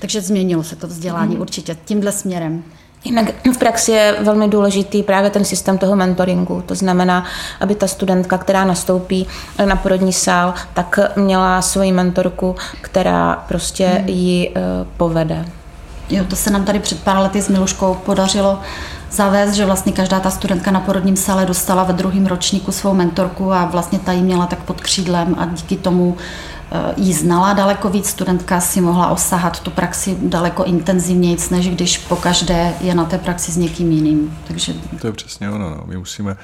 Takže změnilo se to vzdělání mm. určitě tímhle směrem. Jinak v praxi je velmi důležitý právě ten systém toho mentoringu. To znamená, aby ta studentka, která nastoupí na porodní sál, tak měla svoji mentorku, která prostě hmm. ji uh, povede. Jo, to se nám tady před pár lety s Miluškou podařilo zavést, že vlastně každá ta studentka na porodním sále dostala ve druhém ročníku svou mentorku a vlastně ta jí měla tak pod křídlem a díky tomu Eh, jí znala daleko víc, studentka si mohla osahat tu praxi daleko intenzivněji, než když po každé je na té praxi s někým jiným. Takže... To je přesně ono. No. My musíme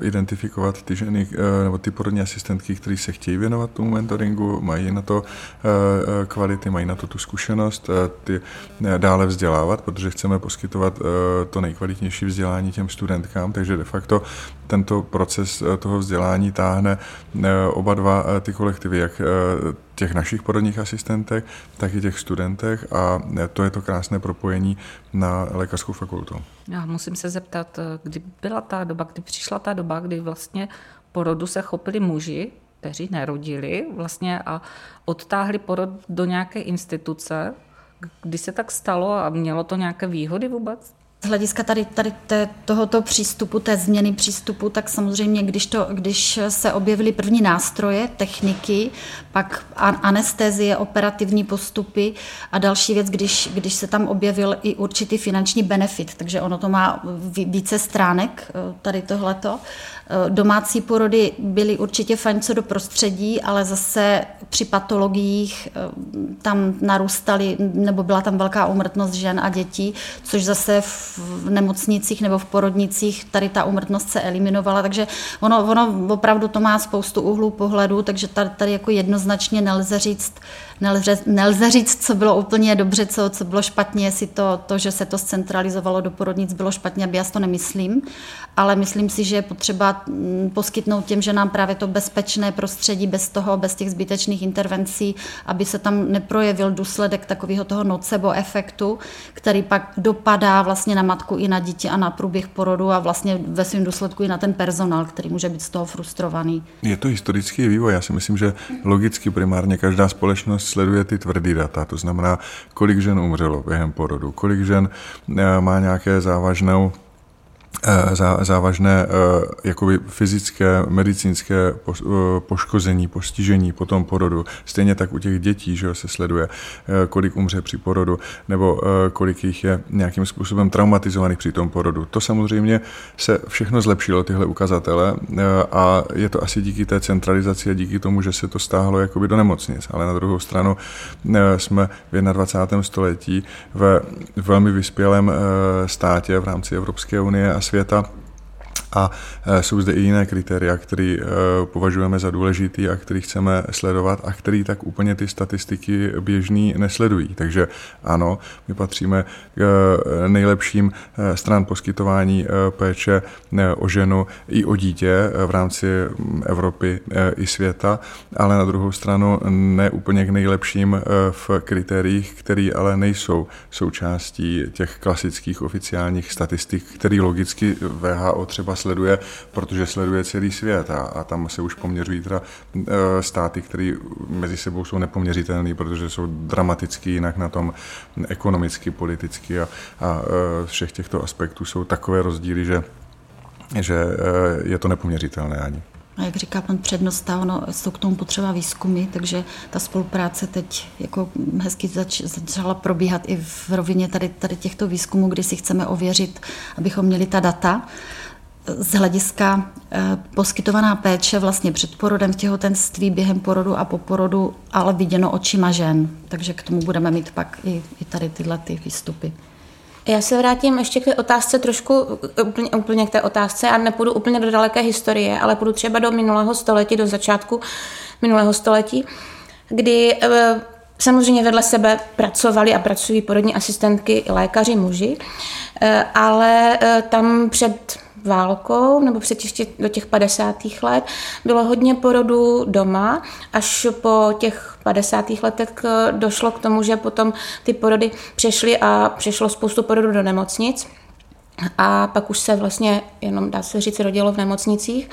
identifikovat ty ženy uh, nebo ty porodní asistentky, které se chtějí věnovat tomu mentoringu, mají na to uh, kvality, mají na to tu zkušenost, ty dále vzdělávat, protože chceme poskytovat to nejkvalitnější vzdělání těm studentkám, takže de facto tento proces toho vzdělání táhne oba dva ty kolektivy, jak těch našich porodních asistentek, tak i těch studentech a to je to krásné propojení na lékařskou fakultu. Já musím se zeptat, kdy byla ta doba, kdy přišla ta doba, kdy vlastně porodu se chopili muži, kteří nerodili vlastně a odtáhli porod do nějaké instituce, kdy se tak stalo a mělo to nějaké výhody vůbec? Z hlediska tady, tady té, tohoto přístupu, té změny přístupu, tak samozřejmě, když, to, když se objevily první nástroje, techniky, pak anestezie, operativní postupy a další věc, když, když se tam objevil i určitý finanční benefit, takže ono to má více stránek, eh, tady tohleto. Eh, domácí porody byly určitě fajn co do prostředí, ale zase při patologiích eh, tam narůstaly, nebo byla tam velká umrtnost žen a dětí, což zase v nemocnicích nebo v porodnicích tady ta umrtnost se eliminovala, takže ono, ono opravdu to má spoustu úhlů pohledu, takže tady, tady jako jednoznačně nelze říct, nelze, nelze říct, co bylo úplně dobře, co, co bylo špatně, jestli to, to, že se to zcentralizovalo do porodnic, bylo špatně, aby já to nemyslím, ale myslím si, že je potřeba mm, poskytnout těm, že nám právě to bezpečné prostředí bez toho, bez těch zbytečných intervencí, aby se tam neprojevil důsledek takového toho nocebo efektu, který pak dopadá vlastně na matku i na dítě a na průběh porodu a vlastně ve svém důsledku i na ten personál, který může být z toho frustrovaný. Je to historický vývoj. Já si myslím, že logicky primárně každá společnost sleduje ty tvrdý data, to znamená, kolik žen umřelo během porodu, kolik žen eh, má nějaké závažnou Eh, závažné eh, jakoby fyzické, medicínské eh, poškození, postižení po tom porodu. Stejně tak u těch dětí, že se sleduje, kolik umře při porodu, nebo kolik jich je nějakým způsobem traumatizovaných při tom porodu. To samozřejmě se všechno zlepšilo, tyhle ukazatele, a je to asi díky té centralizaci a díky tomu, že se to stáhlo jakoby do nemocnic. Ale na druhou stranu jsme v 21. století ve velmi vyspělém státě v rámci Evropské unie a světa a e, jsou zde i jiné kritéria, které e, považujeme za důležitý a který chceme sledovat a který tak úplně ty statistiky běžný nesledují. Takže ano, my patříme k e, nejlepším stran poskytování péče o ženu i o dítě v rámci Evropy i světa, ale na druhou stranu ne úplně k nejlepším v kritériích, které ale nejsou součástí těch klasických oficiálních statistik, který logicky VHO třeba sleduje, protože sleduje celý svět a, a tam se už poměřují teda e, státy, které mezi sebou jsou nepoměřitelné, protože jsou dramaticky jinak na tom ekonomicky, politicky a, a e, všech těchto aspektů jsou takové rozdíly, že, že e, je to nepoměřitelné ani. A jak říká pan přednosta, ono jsou k tomu potřeba výzkumy, takže ta spolupráce teď jako hezky zač, začala probíhat i v rovině tady, tady těchto výzkumů, kdy si chceme ověřit, abychom měli ta data z hlediska eh, poskytovaná péče vlastně před porodem, v těhotenství, během porodu a po porodu, ale viděno očima žen. Takže k tomu budeme mít pak i, i tady tyhle ty výstupy. Já se vrátím ještě k té otázce trošku, úplně, úplně k té otázce a nepůjdu úplně do daleké historie, ale půjdu třeba do minulého století, do začátku minulého století, kdy eh, samozřejmě vedle sebe pracovali a pracují porodní asistentky i lékaři muži, eh, ale tam před válkou, nebo před ještě do těch 50. let, bylo hodně porodů doma, až po těch 50. letech eh, došlo k tomu, že potom ty porody přešly a přešlo spoustu porodů do nemocnic a pak už se vlastně jenom, dá se říct, rodilo v nemocnicích.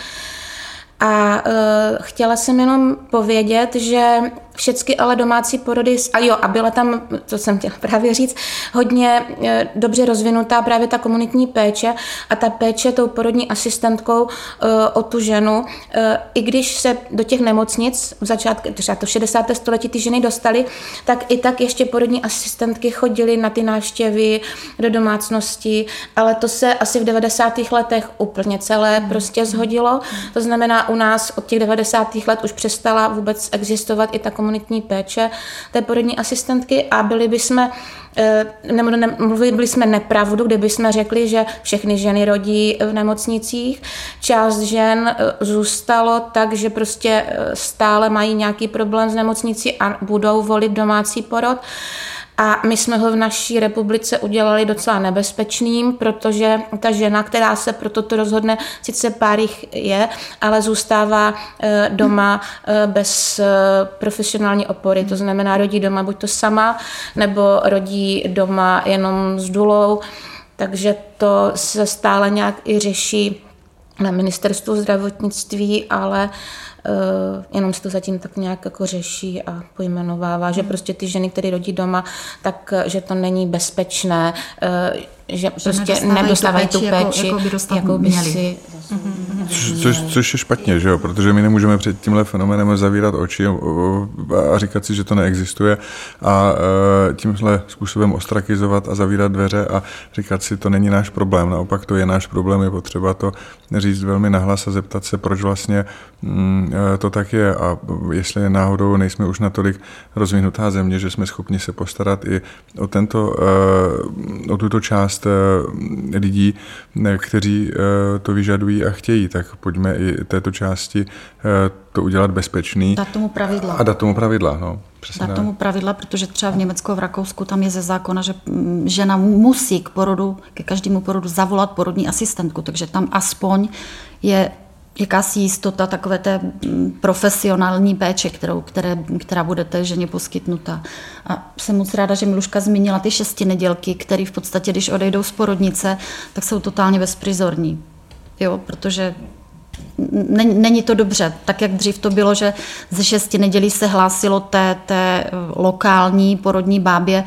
A uh, chtěla jsem jenom povědět, že všechny ale domácí porody, a jo, a byla tam, to jsem chtěla právě říct, hodně e, dobře rozvinutá právě ta komunitní péče a ta péče tou porodní asistentkou e, o tu ženu, e, i když se do těch nemocnic v začátku, třeba to 60. století ty ženy dostaly, tak i tak ještě porodní asistentky chodily na ty návštěvy do domácnosti, ale to se asi v 90. letech úplně celé hmm. prostě zhodilo. To znamená, u nás od těch 90. let už přestala vůbec existovat i ta komunitní péče té porodní asistentky a byli bychom eh, nebo ne, mluvili jsme nepravdu, kdyby jsme řekli, že všechny ženy rodí v nemocnicích. Část žen eh, zůstalo tak, že prostě eh, stále mají nějaký problém s nemocnicí a budou volit domácí porod. A my jsme ho v naší republice udělali docela nebezpečným, protože ta žena, která se pro toto rozhodne, sice pár jich je, ale zůstává eh, doma eh, bez eh, profesionální opory. To znamená, rodí doma buď to sama, nebo rodí doma jenom s dulou. Takže to se stále nějak i řeší na ministerstvu zdravotnictví, ale Uh, jenom se to zatím tak nějak jako řeší a pojmenovává, že prostě ty ženy, které rodí doma, tak že to není bezpečné, uh, že prostě nedostávají tu péči, jako, jako by, jako by si Což, což je špatně, že jo? protože my nemůžeme před tímhle fenoménem zavírat oči a říkat si, že to neexistuje a e, tímhle způsobem ostrakizovat a zavírat dveře a říkat si, to není náš problém. Naopak to je náš problém, je potřeba to říct velmi nahlas a zeptat se, proč vlastně mm, e, to tak je a jestli náhodou nejsme už natolik rozvinutá země, že jsme schopni se postarat i o, tento, e, o tuto část lidí, kteří to vyžadují a chtějí, tak pojďme i této části eh, to udělat bezpečný. Dát tomu pravidla. A dát tomu pravidla, no. Přesně dát tomu pravidla, protože třeba v Německu a v Rakousku tam je ze zákona, že mm, žena musí k porodu, ke každému porodu zavolat porodní asistentku, takže tam aspoň je jakási jistota takové té mm, profesionální péče, kterou, které, která bude té ženě poskytnuta. A jsem moc ráda, že Miluška zmínila ty šesti nedělky, které v podstatě, když odejdou z porodnice, tak jsou totálně bezprizorní jo, protože není, není to dobře. Tak, jak dřív to bylo, že ze šesti nedělí se hlásilo té, té lokální porodní bábě,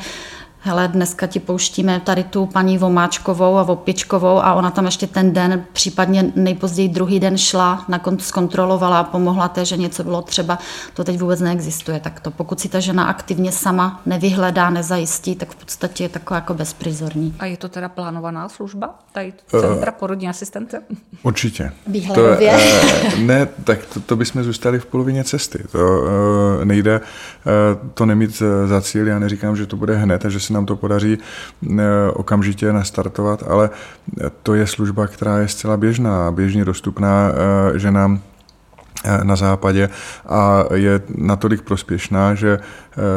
hele, dneska ti pouštíme tady tu paní Vomáčkovou a Vopičkovou a ona tam ještě ten den, případně nejpozději druhý den šla, zkontrolovala a pomohla té, že něco bylo třeba, to teď vůbec neexistuje. Tak to pokud si ta žena aktivně sama nevyhledá, nezajistí, tak v podstatě je taková jako bezprizorní. A je to teda plánovaná služba? Tady centra uh, porodní asistence? Určitě. Výhledově? To, uh, ne, tak to, to bychom zůstali v polovině cesty. To uh, nejde uh, to nemít za cíl, já neříkám, že to bude hned a že se nám to podaří eh, okamžitě nastartovat, ale to je služba, která je zcela běžná, běžně dostupná eh, ženám eh, na západě a je natolik prospěšná, že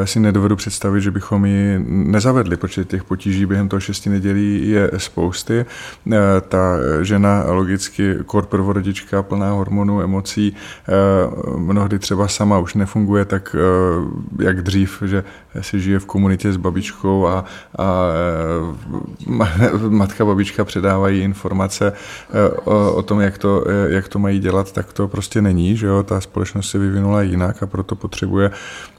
si nedovedu představit, že bychom ji nezavedli, protože těch potíží během toho šesti nedělí je spousty. Eh, ta žena logicky kor prvorodička, plná hormonů, emocí, eh, mnohdy třeba sama už nefunguje tak, jak dřív, že si žije v komunitě s babičkou a, a matka babička předávají informace o, o tom, jak to, jak to mají dělat, tak to prostě není, že jo, ta společnost se vyvinula jinak a proto potřebuje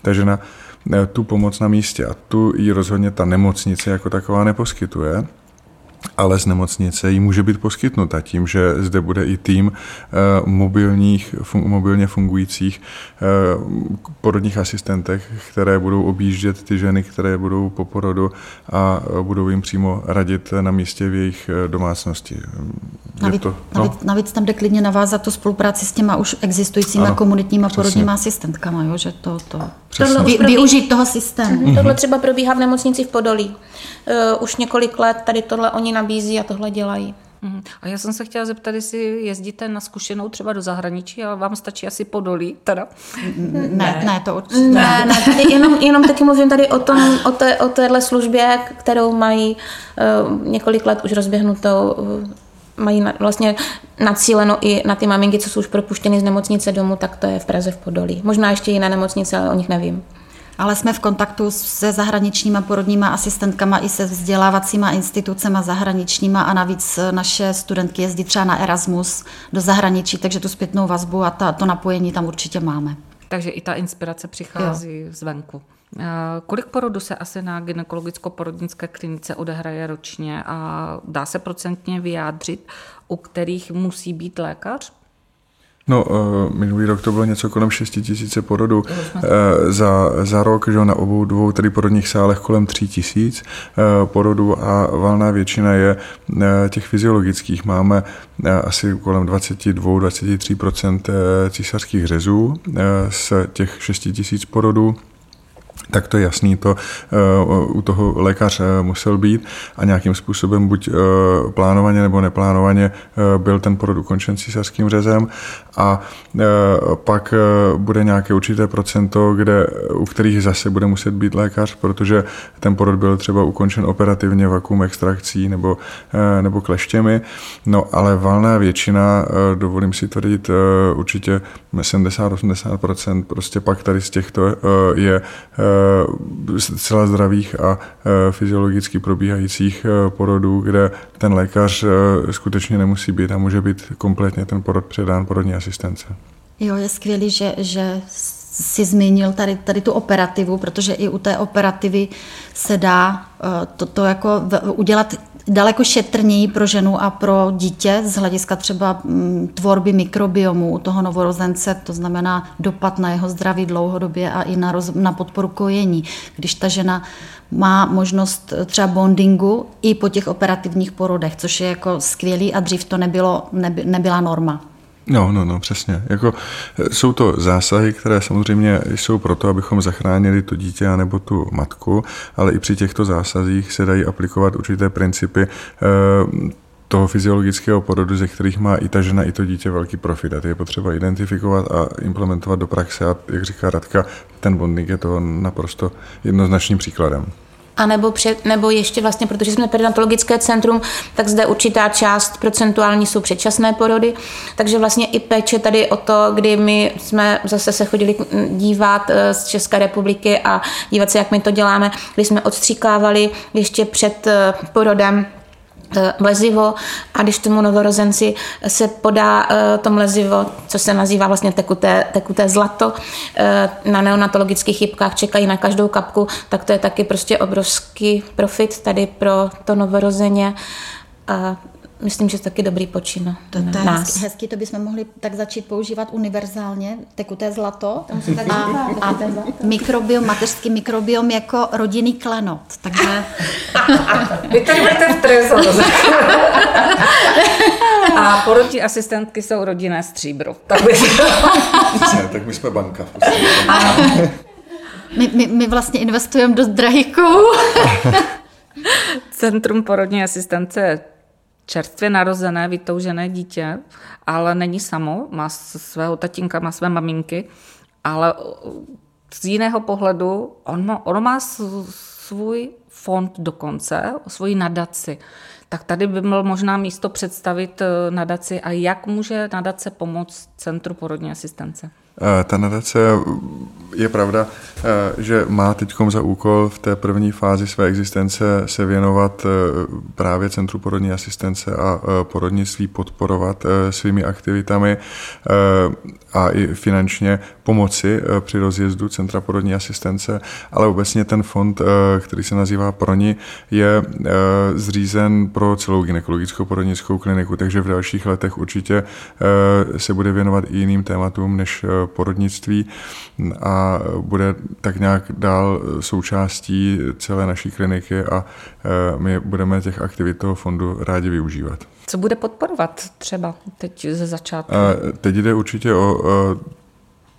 ta žena Eh, tu pomoc na místě. A tu ji rozhodně ta nemocnice jako taková neposkytuje ale z nemocnice jí může být poskytnuta tím, že zde bude i tým eh, mobilních, fun, mobilně fungujících eh, porodních asistentek, které budou objíždět ty ženy, které budou po porodu a budou jim přímo radit na místě v jejich domácnosti. Navíc, to, no? navíc, navíc tam jde klidně navázat tu spolupráci s těma už existujícíma ano, komunitníma přesně. porodníma asistentkama, jo? že to, to vy, využít toho systému. Mm-hmm. Tohle třeba probíhá v nemocnici v Podolí. Uh, už několik let tady tohle oni nabízí a tohle dělají. Mhm. A já jsem se chtěla zeptat, jestli jezdíte na zkušenou třeba do zahraničí, ale vám stačí asi Podolí, teda? Ne, ne, to určitě. Ne, ne, tady jenom, jenom taky mluvím tady o, tom, o, té, o téhle službě, kterou mají uh, několik let už rozběhnutou uh, mají na, vlastně nacíleno i na ty maminky, co jsou už propuštěny z nemocnice domů, tak to je v Praze v Podolí. Možná ještě jiné nemocnice, ale o nich nevím. Ale jsme v kontaktu se zahraničníma porodníma asistentkama i se vzdělávacíma institucema zahraničníma a navíc naše studentky jezdí třeba na Erasmus do zahraničí, takže tu zpětnou vazbu a ta, to napojení tam určitě máme. Takže i ta inspirace přichází jo. zvenku. Kolik porodu se asi na gynekologicko-porodnické klinice odehraje ročně a dá se procentně vyjádřit, u kterých musí být lékař? No, uh, minulý rok to bylo něco kolem 6 tisíce porodů. Uh, za, za rok, že na obou dvou tedy porodních sálech kolem 3 tisíc uh, porodů a valná většina je těch fyziologických. Máme asi kolem 22-23% císařských řezů z těch 6 tisíc porodů tak to je jasný, to uh, u toho lékař uh, musel být a nějakým způsobem buď uh, plánovaně nebo neplánovaně byl ten porod ukončen císařským řezem a pak bude nějaké určité procento, kde, u kterých zase bude muset být lékař, protože ten porod byl třeba ukončen operativně vakuum extrakcí nebo, nebo kleštěmi, no ale valná většina, dovolím si tvrdit, určitě 70-80% prostě pak tady z těchto uh, je uh, zcela zdravých a uh, fyziologicky probíhajících porodů, kde ten lékař skutečně nemusí být a může být kompletně ten porod předán porodní asistence. Jo, je skvělý, že, že si zmínil tady, tady tu operativu, protože i u té operativy se dá to, to jako udělat daleko šetrněji pro ženu a pro dítě z hlediska třeba mm, tvorby mikrobiomu u toho novorozence, to znamená dopad na jeho zdraví dlouhodobě a i na, roz, na podporu kojení. Když ta žena má možnost třeba bondingu i po těch operativních porodech, což je jako skvělý a dřív to nebylo, neby, nebyla norma. No, no, no, přesně. Jako, e, jsou to zásahy, které samozřejmě jsou proto, abychom zachránili to dítě nebo tu matku, ale i při těchto zásazích se dají aplikovat určité principy eh, toho fyziologického porodu, ze kterých má i ta žena, i to dítě velký profit. A ty je potřeba identifikovat a implementovat do praxe. A jak říká Radka, ten bonding je toho naprosto jednoznačným příkladem. A nebo, před, nebo ještě vlastně, protože jsme perinatologické centrum, tak zde určitá část procentuální jsou předčasné porody, takže vlastně i péče tady o to, kdy my jsme zase se chodili dívat eh, z České republiky a dívat se, jak my to děláme, kdy jsme odstříkávali ještě před eh, porodem mlezivo a když tomu novorozenci se podá eh, to mlezivo, co se nazývá vlastně tekuté, tekuté zlato, eh, na neonatologických chybkách čekají na každou kapku, tak to je taky prostě obrovský profit tady pro to novorozeně. Myslím, že to taky dobrý počin to, to je nás. Hezky, hezky, to bychom mohli tak začít používat univerzálně, tekuté zlato a, a mikrobiom, mateřský mikrobiom jako rodinný klenot. Takže... Vy tady budete v trezoru. A porodní asistentky jsou rodinné stříbro. Tak, by... tak my jsme banka. My, my, my vlastně investujeme do drahých Centrum porodní asistence čerstvě narozené, vytoužené dítě, ale není samo, má svého tatínka, má své maminky, ale z jiného pohledu on má, on má svůj fond dokonce, svoji nadaci. Tak tady by bylo možná místo představit eh, nadaci a jak může nadace pomoct Centru porodní asistence. Eh, ta nadace je pravda, eh, že má teď za úkol v té první fázi své existence se věnovat eh, právě Centru porodní asistence a porodnictví podporovat svými aktivitami a i finančně pomoci při rozjezdu Centra porodní asistence, ale obecně ten fond, který se nazývá PRONI, je zřízen pro celou gynekologickou porodnickou kliniku, takže v dalších letech určitě se bude věnovat i jiným tématům než porodnictví a bude tak nějak dál součástí celé naší kliniky a e, my budeme těch aktivit toho fondu rádi využívat. Co bude podporovat třeba teď ze začátku? Teď jde určitě o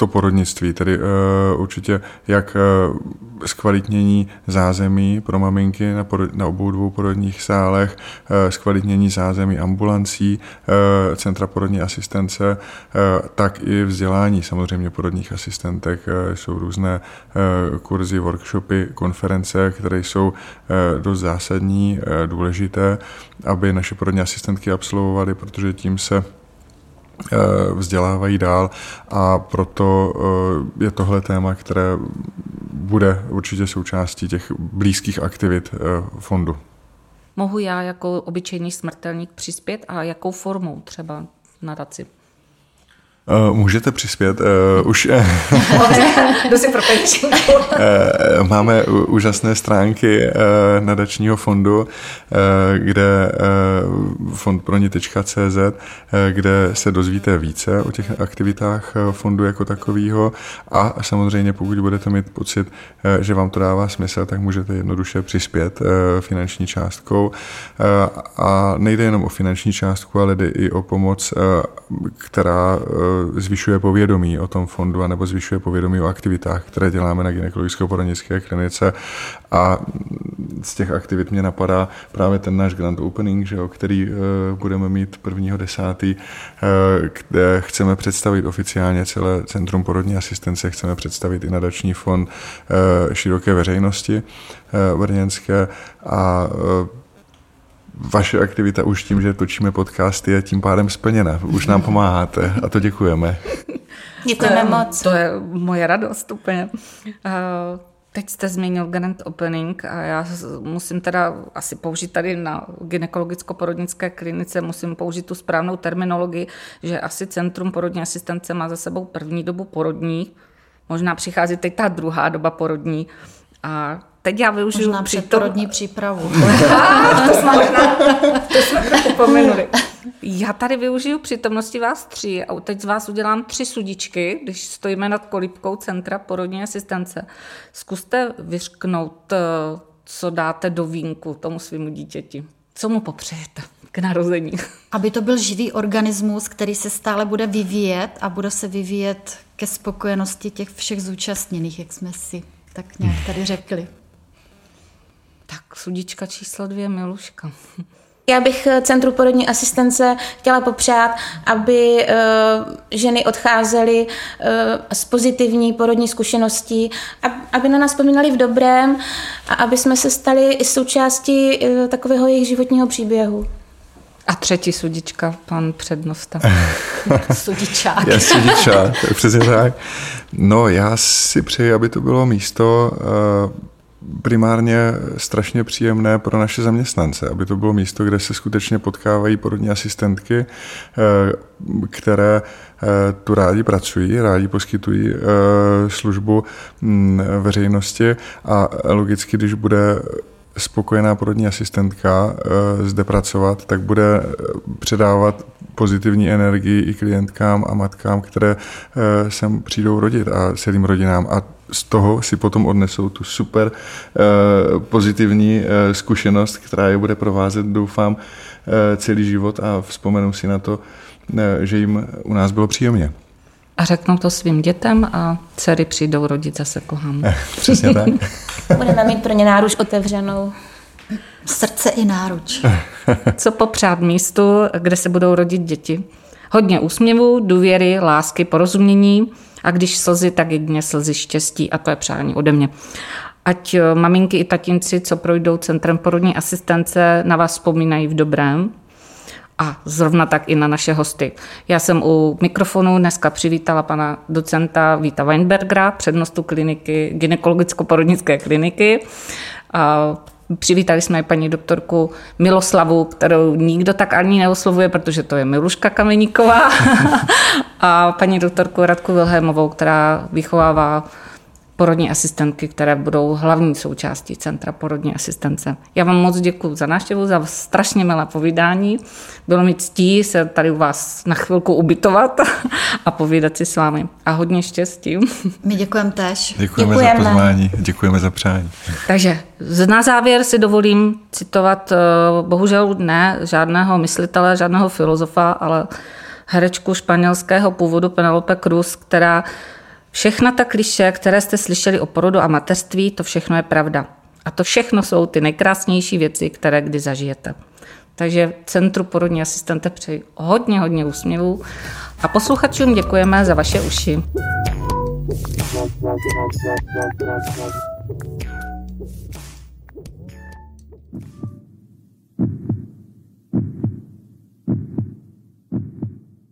to porodnictví, tedy uh, určitě jak uh, zkvalitnění zázemí pro maminky na, porod, na obou dvou porodních sálech, uh, zkvalitnění zázemí ambulancí, uh, centra porodní asistence, uh, tak i vzdělání samozřejmě porodních asistentek. Uh, jsou různé uh, kurzy, workshopy, konference, které jsou uh, dost zásadní, uh, důležité, aby naše porodní asistentky absolvovaly, protože tím se vzdělávají dál a proto eh, je tohle téma, které bude určitě součástí těch blízkých aktivit fondu. Mohu já jako obyčejný smrtelník přispět a jakou formou třeba nadaci? Uh, můžete přispět. Uh, už si uh, Máme úžasné stránky uh, nadačního fondu, uh, kde uh, fondproni.cz, uh, kde se dozvíte více o těch aktivitách fondu jako takového a samozřejmě pokud budete mít pocit, uh, že vám to dává smysl, tak můžete jednoduše přispět uh, finanční částkou. Uh, a nejde jenom o finanční částku, ale jde i o pomoc, uh, která uh, zvyšuje povědomí o tom fondu nebo zvyšuje povědomí o aktivitách, které děláme na gynekologicko-porodnické klinice a z těch aktivit mě napadá právě ten náš grand opening, že jo, který uh, budeme mít 1.10., uh, kde chceme představit oficiálně celé Centrum porodní asistence, chceme představit i nadační fond uh, široké veřejnosti brněnské a vaše aktivita už tím, že točíme podcasty, je tím pádem splněna. Už nám pomáháte a to děkujeme. Děkujeme moc. To je moje radost úplně. Teď jste zmínil Grand Opening a já musím teda asi použít tady na gynekologicko-porodnické klinice, musím použít tu správnou terminologii, že asi Centrum porodní asistence má za sebou první dobu porodní, možná přichází teď ta druhá doba porodní a teď já využiju Možná předporodní přípravu. to, jsme, to jsme trochu pominuli. Já tady využiju přítomnosti vás tří a teď z vás udělám tři sudičky, když stojíme nad kolípkou Centra porodní asistence. Zkuste vyřknout, eh, co dáte do vínku tomu svýmu dítěti. Co mu popřejete k narození? Aby to byl živý organismus, který se stále bude vyvíjet a bude se vyvíjet ke spokojenosti těch všech zúčastněných, jak jsme si tak nějak tady řekli. Tak sudička číslo dvě, Miluška. Já bych eh, Centru porodní asistence chtěla popřát, aby uh, ženy odcházely uh, s pozitivní porodní zkušeností, aby na nás vzpomínali v dobrém a aby jsme se stali i součástí uh, takového jejich životního příběhu. A třetí sudička, pan přednosta. Sudičák. Já sudičák, přesně tak. No, já si přeji, aby to bylo místo uh, primárně strašně příjemné pro naše zaměstnance, aby to bylo místo, kde se skutečně potkávají porodní asistentky, eh, které eh, tu rádi pracují, rádi poskytují eh, službu mm, veřejnosti a logicky, když bude spokojená porodní asistentka zde pracovat, tak bude předávat pozitivní energii i klientkám a matkám, které sem přijdou rodit a celým rodinám. A z toho si potom odnesou tu super uh, pozitivní uh, zkušenost, která je bude provázet, doufám, uh, celý život a vzpomenou si na to, že jim u nás bylo příjemně. A řeknou to svým dětem a dcery přijdou rodit zase kohám. Přesně tak. Budeme mít pro ně náruč otevřenou. Srdce i náruč. Co popřát místu, kde se budou rodit děti? Hodně úsměvů, důvěry, lásky, porozumění, a když slzy, tak jedině slzy štěstí a to je přání ode mě. Ať eh, maminky i tatínci, co projdou centrem porodní asistence, na vás vzpomínají v dobrém, a zrovna tak i na naše hosty. Já jsem u mikrofonu dneska přivítala pana docenta Víta Weinbergera, přednostu kliniky, gynekologicko-porodnické kliniky. A Přivítali jsme paní doktorku Miloslavu, kterou nikdo tak ani neoslovuje, protože to je Miluška Kameníková, a paní doktorku Radku Vilhémovou, která vychovává porodní asistentky, které budou hlavní součástí Centra porodní asistence. Já vám moc děkuji za návštěvu, za strašně milé povídání. Bylo mi ctí se tady u vás na chvilku ubytovat a povídat si s vámi. A hodně štěstí. My děkujeme tež. Děkujeme, děkujeme. za pozvání, děkujeme za přání. Takže na závěr si dovolím citovat, eh, bohužel ne žádného myslitele, žádného filozofa, ale herečku španělského původu Penelope Cruz, která Všechna ta kliše, které jste slyšeli o porodu a mateřství, to všechno je pravda. A to všechno jsou ty nejkrásnější věci, které kdy zažijete. Takže Centru porodní asistente přeji hodně, hodně úsměvů a posluchačům děkujeme za vaše uši.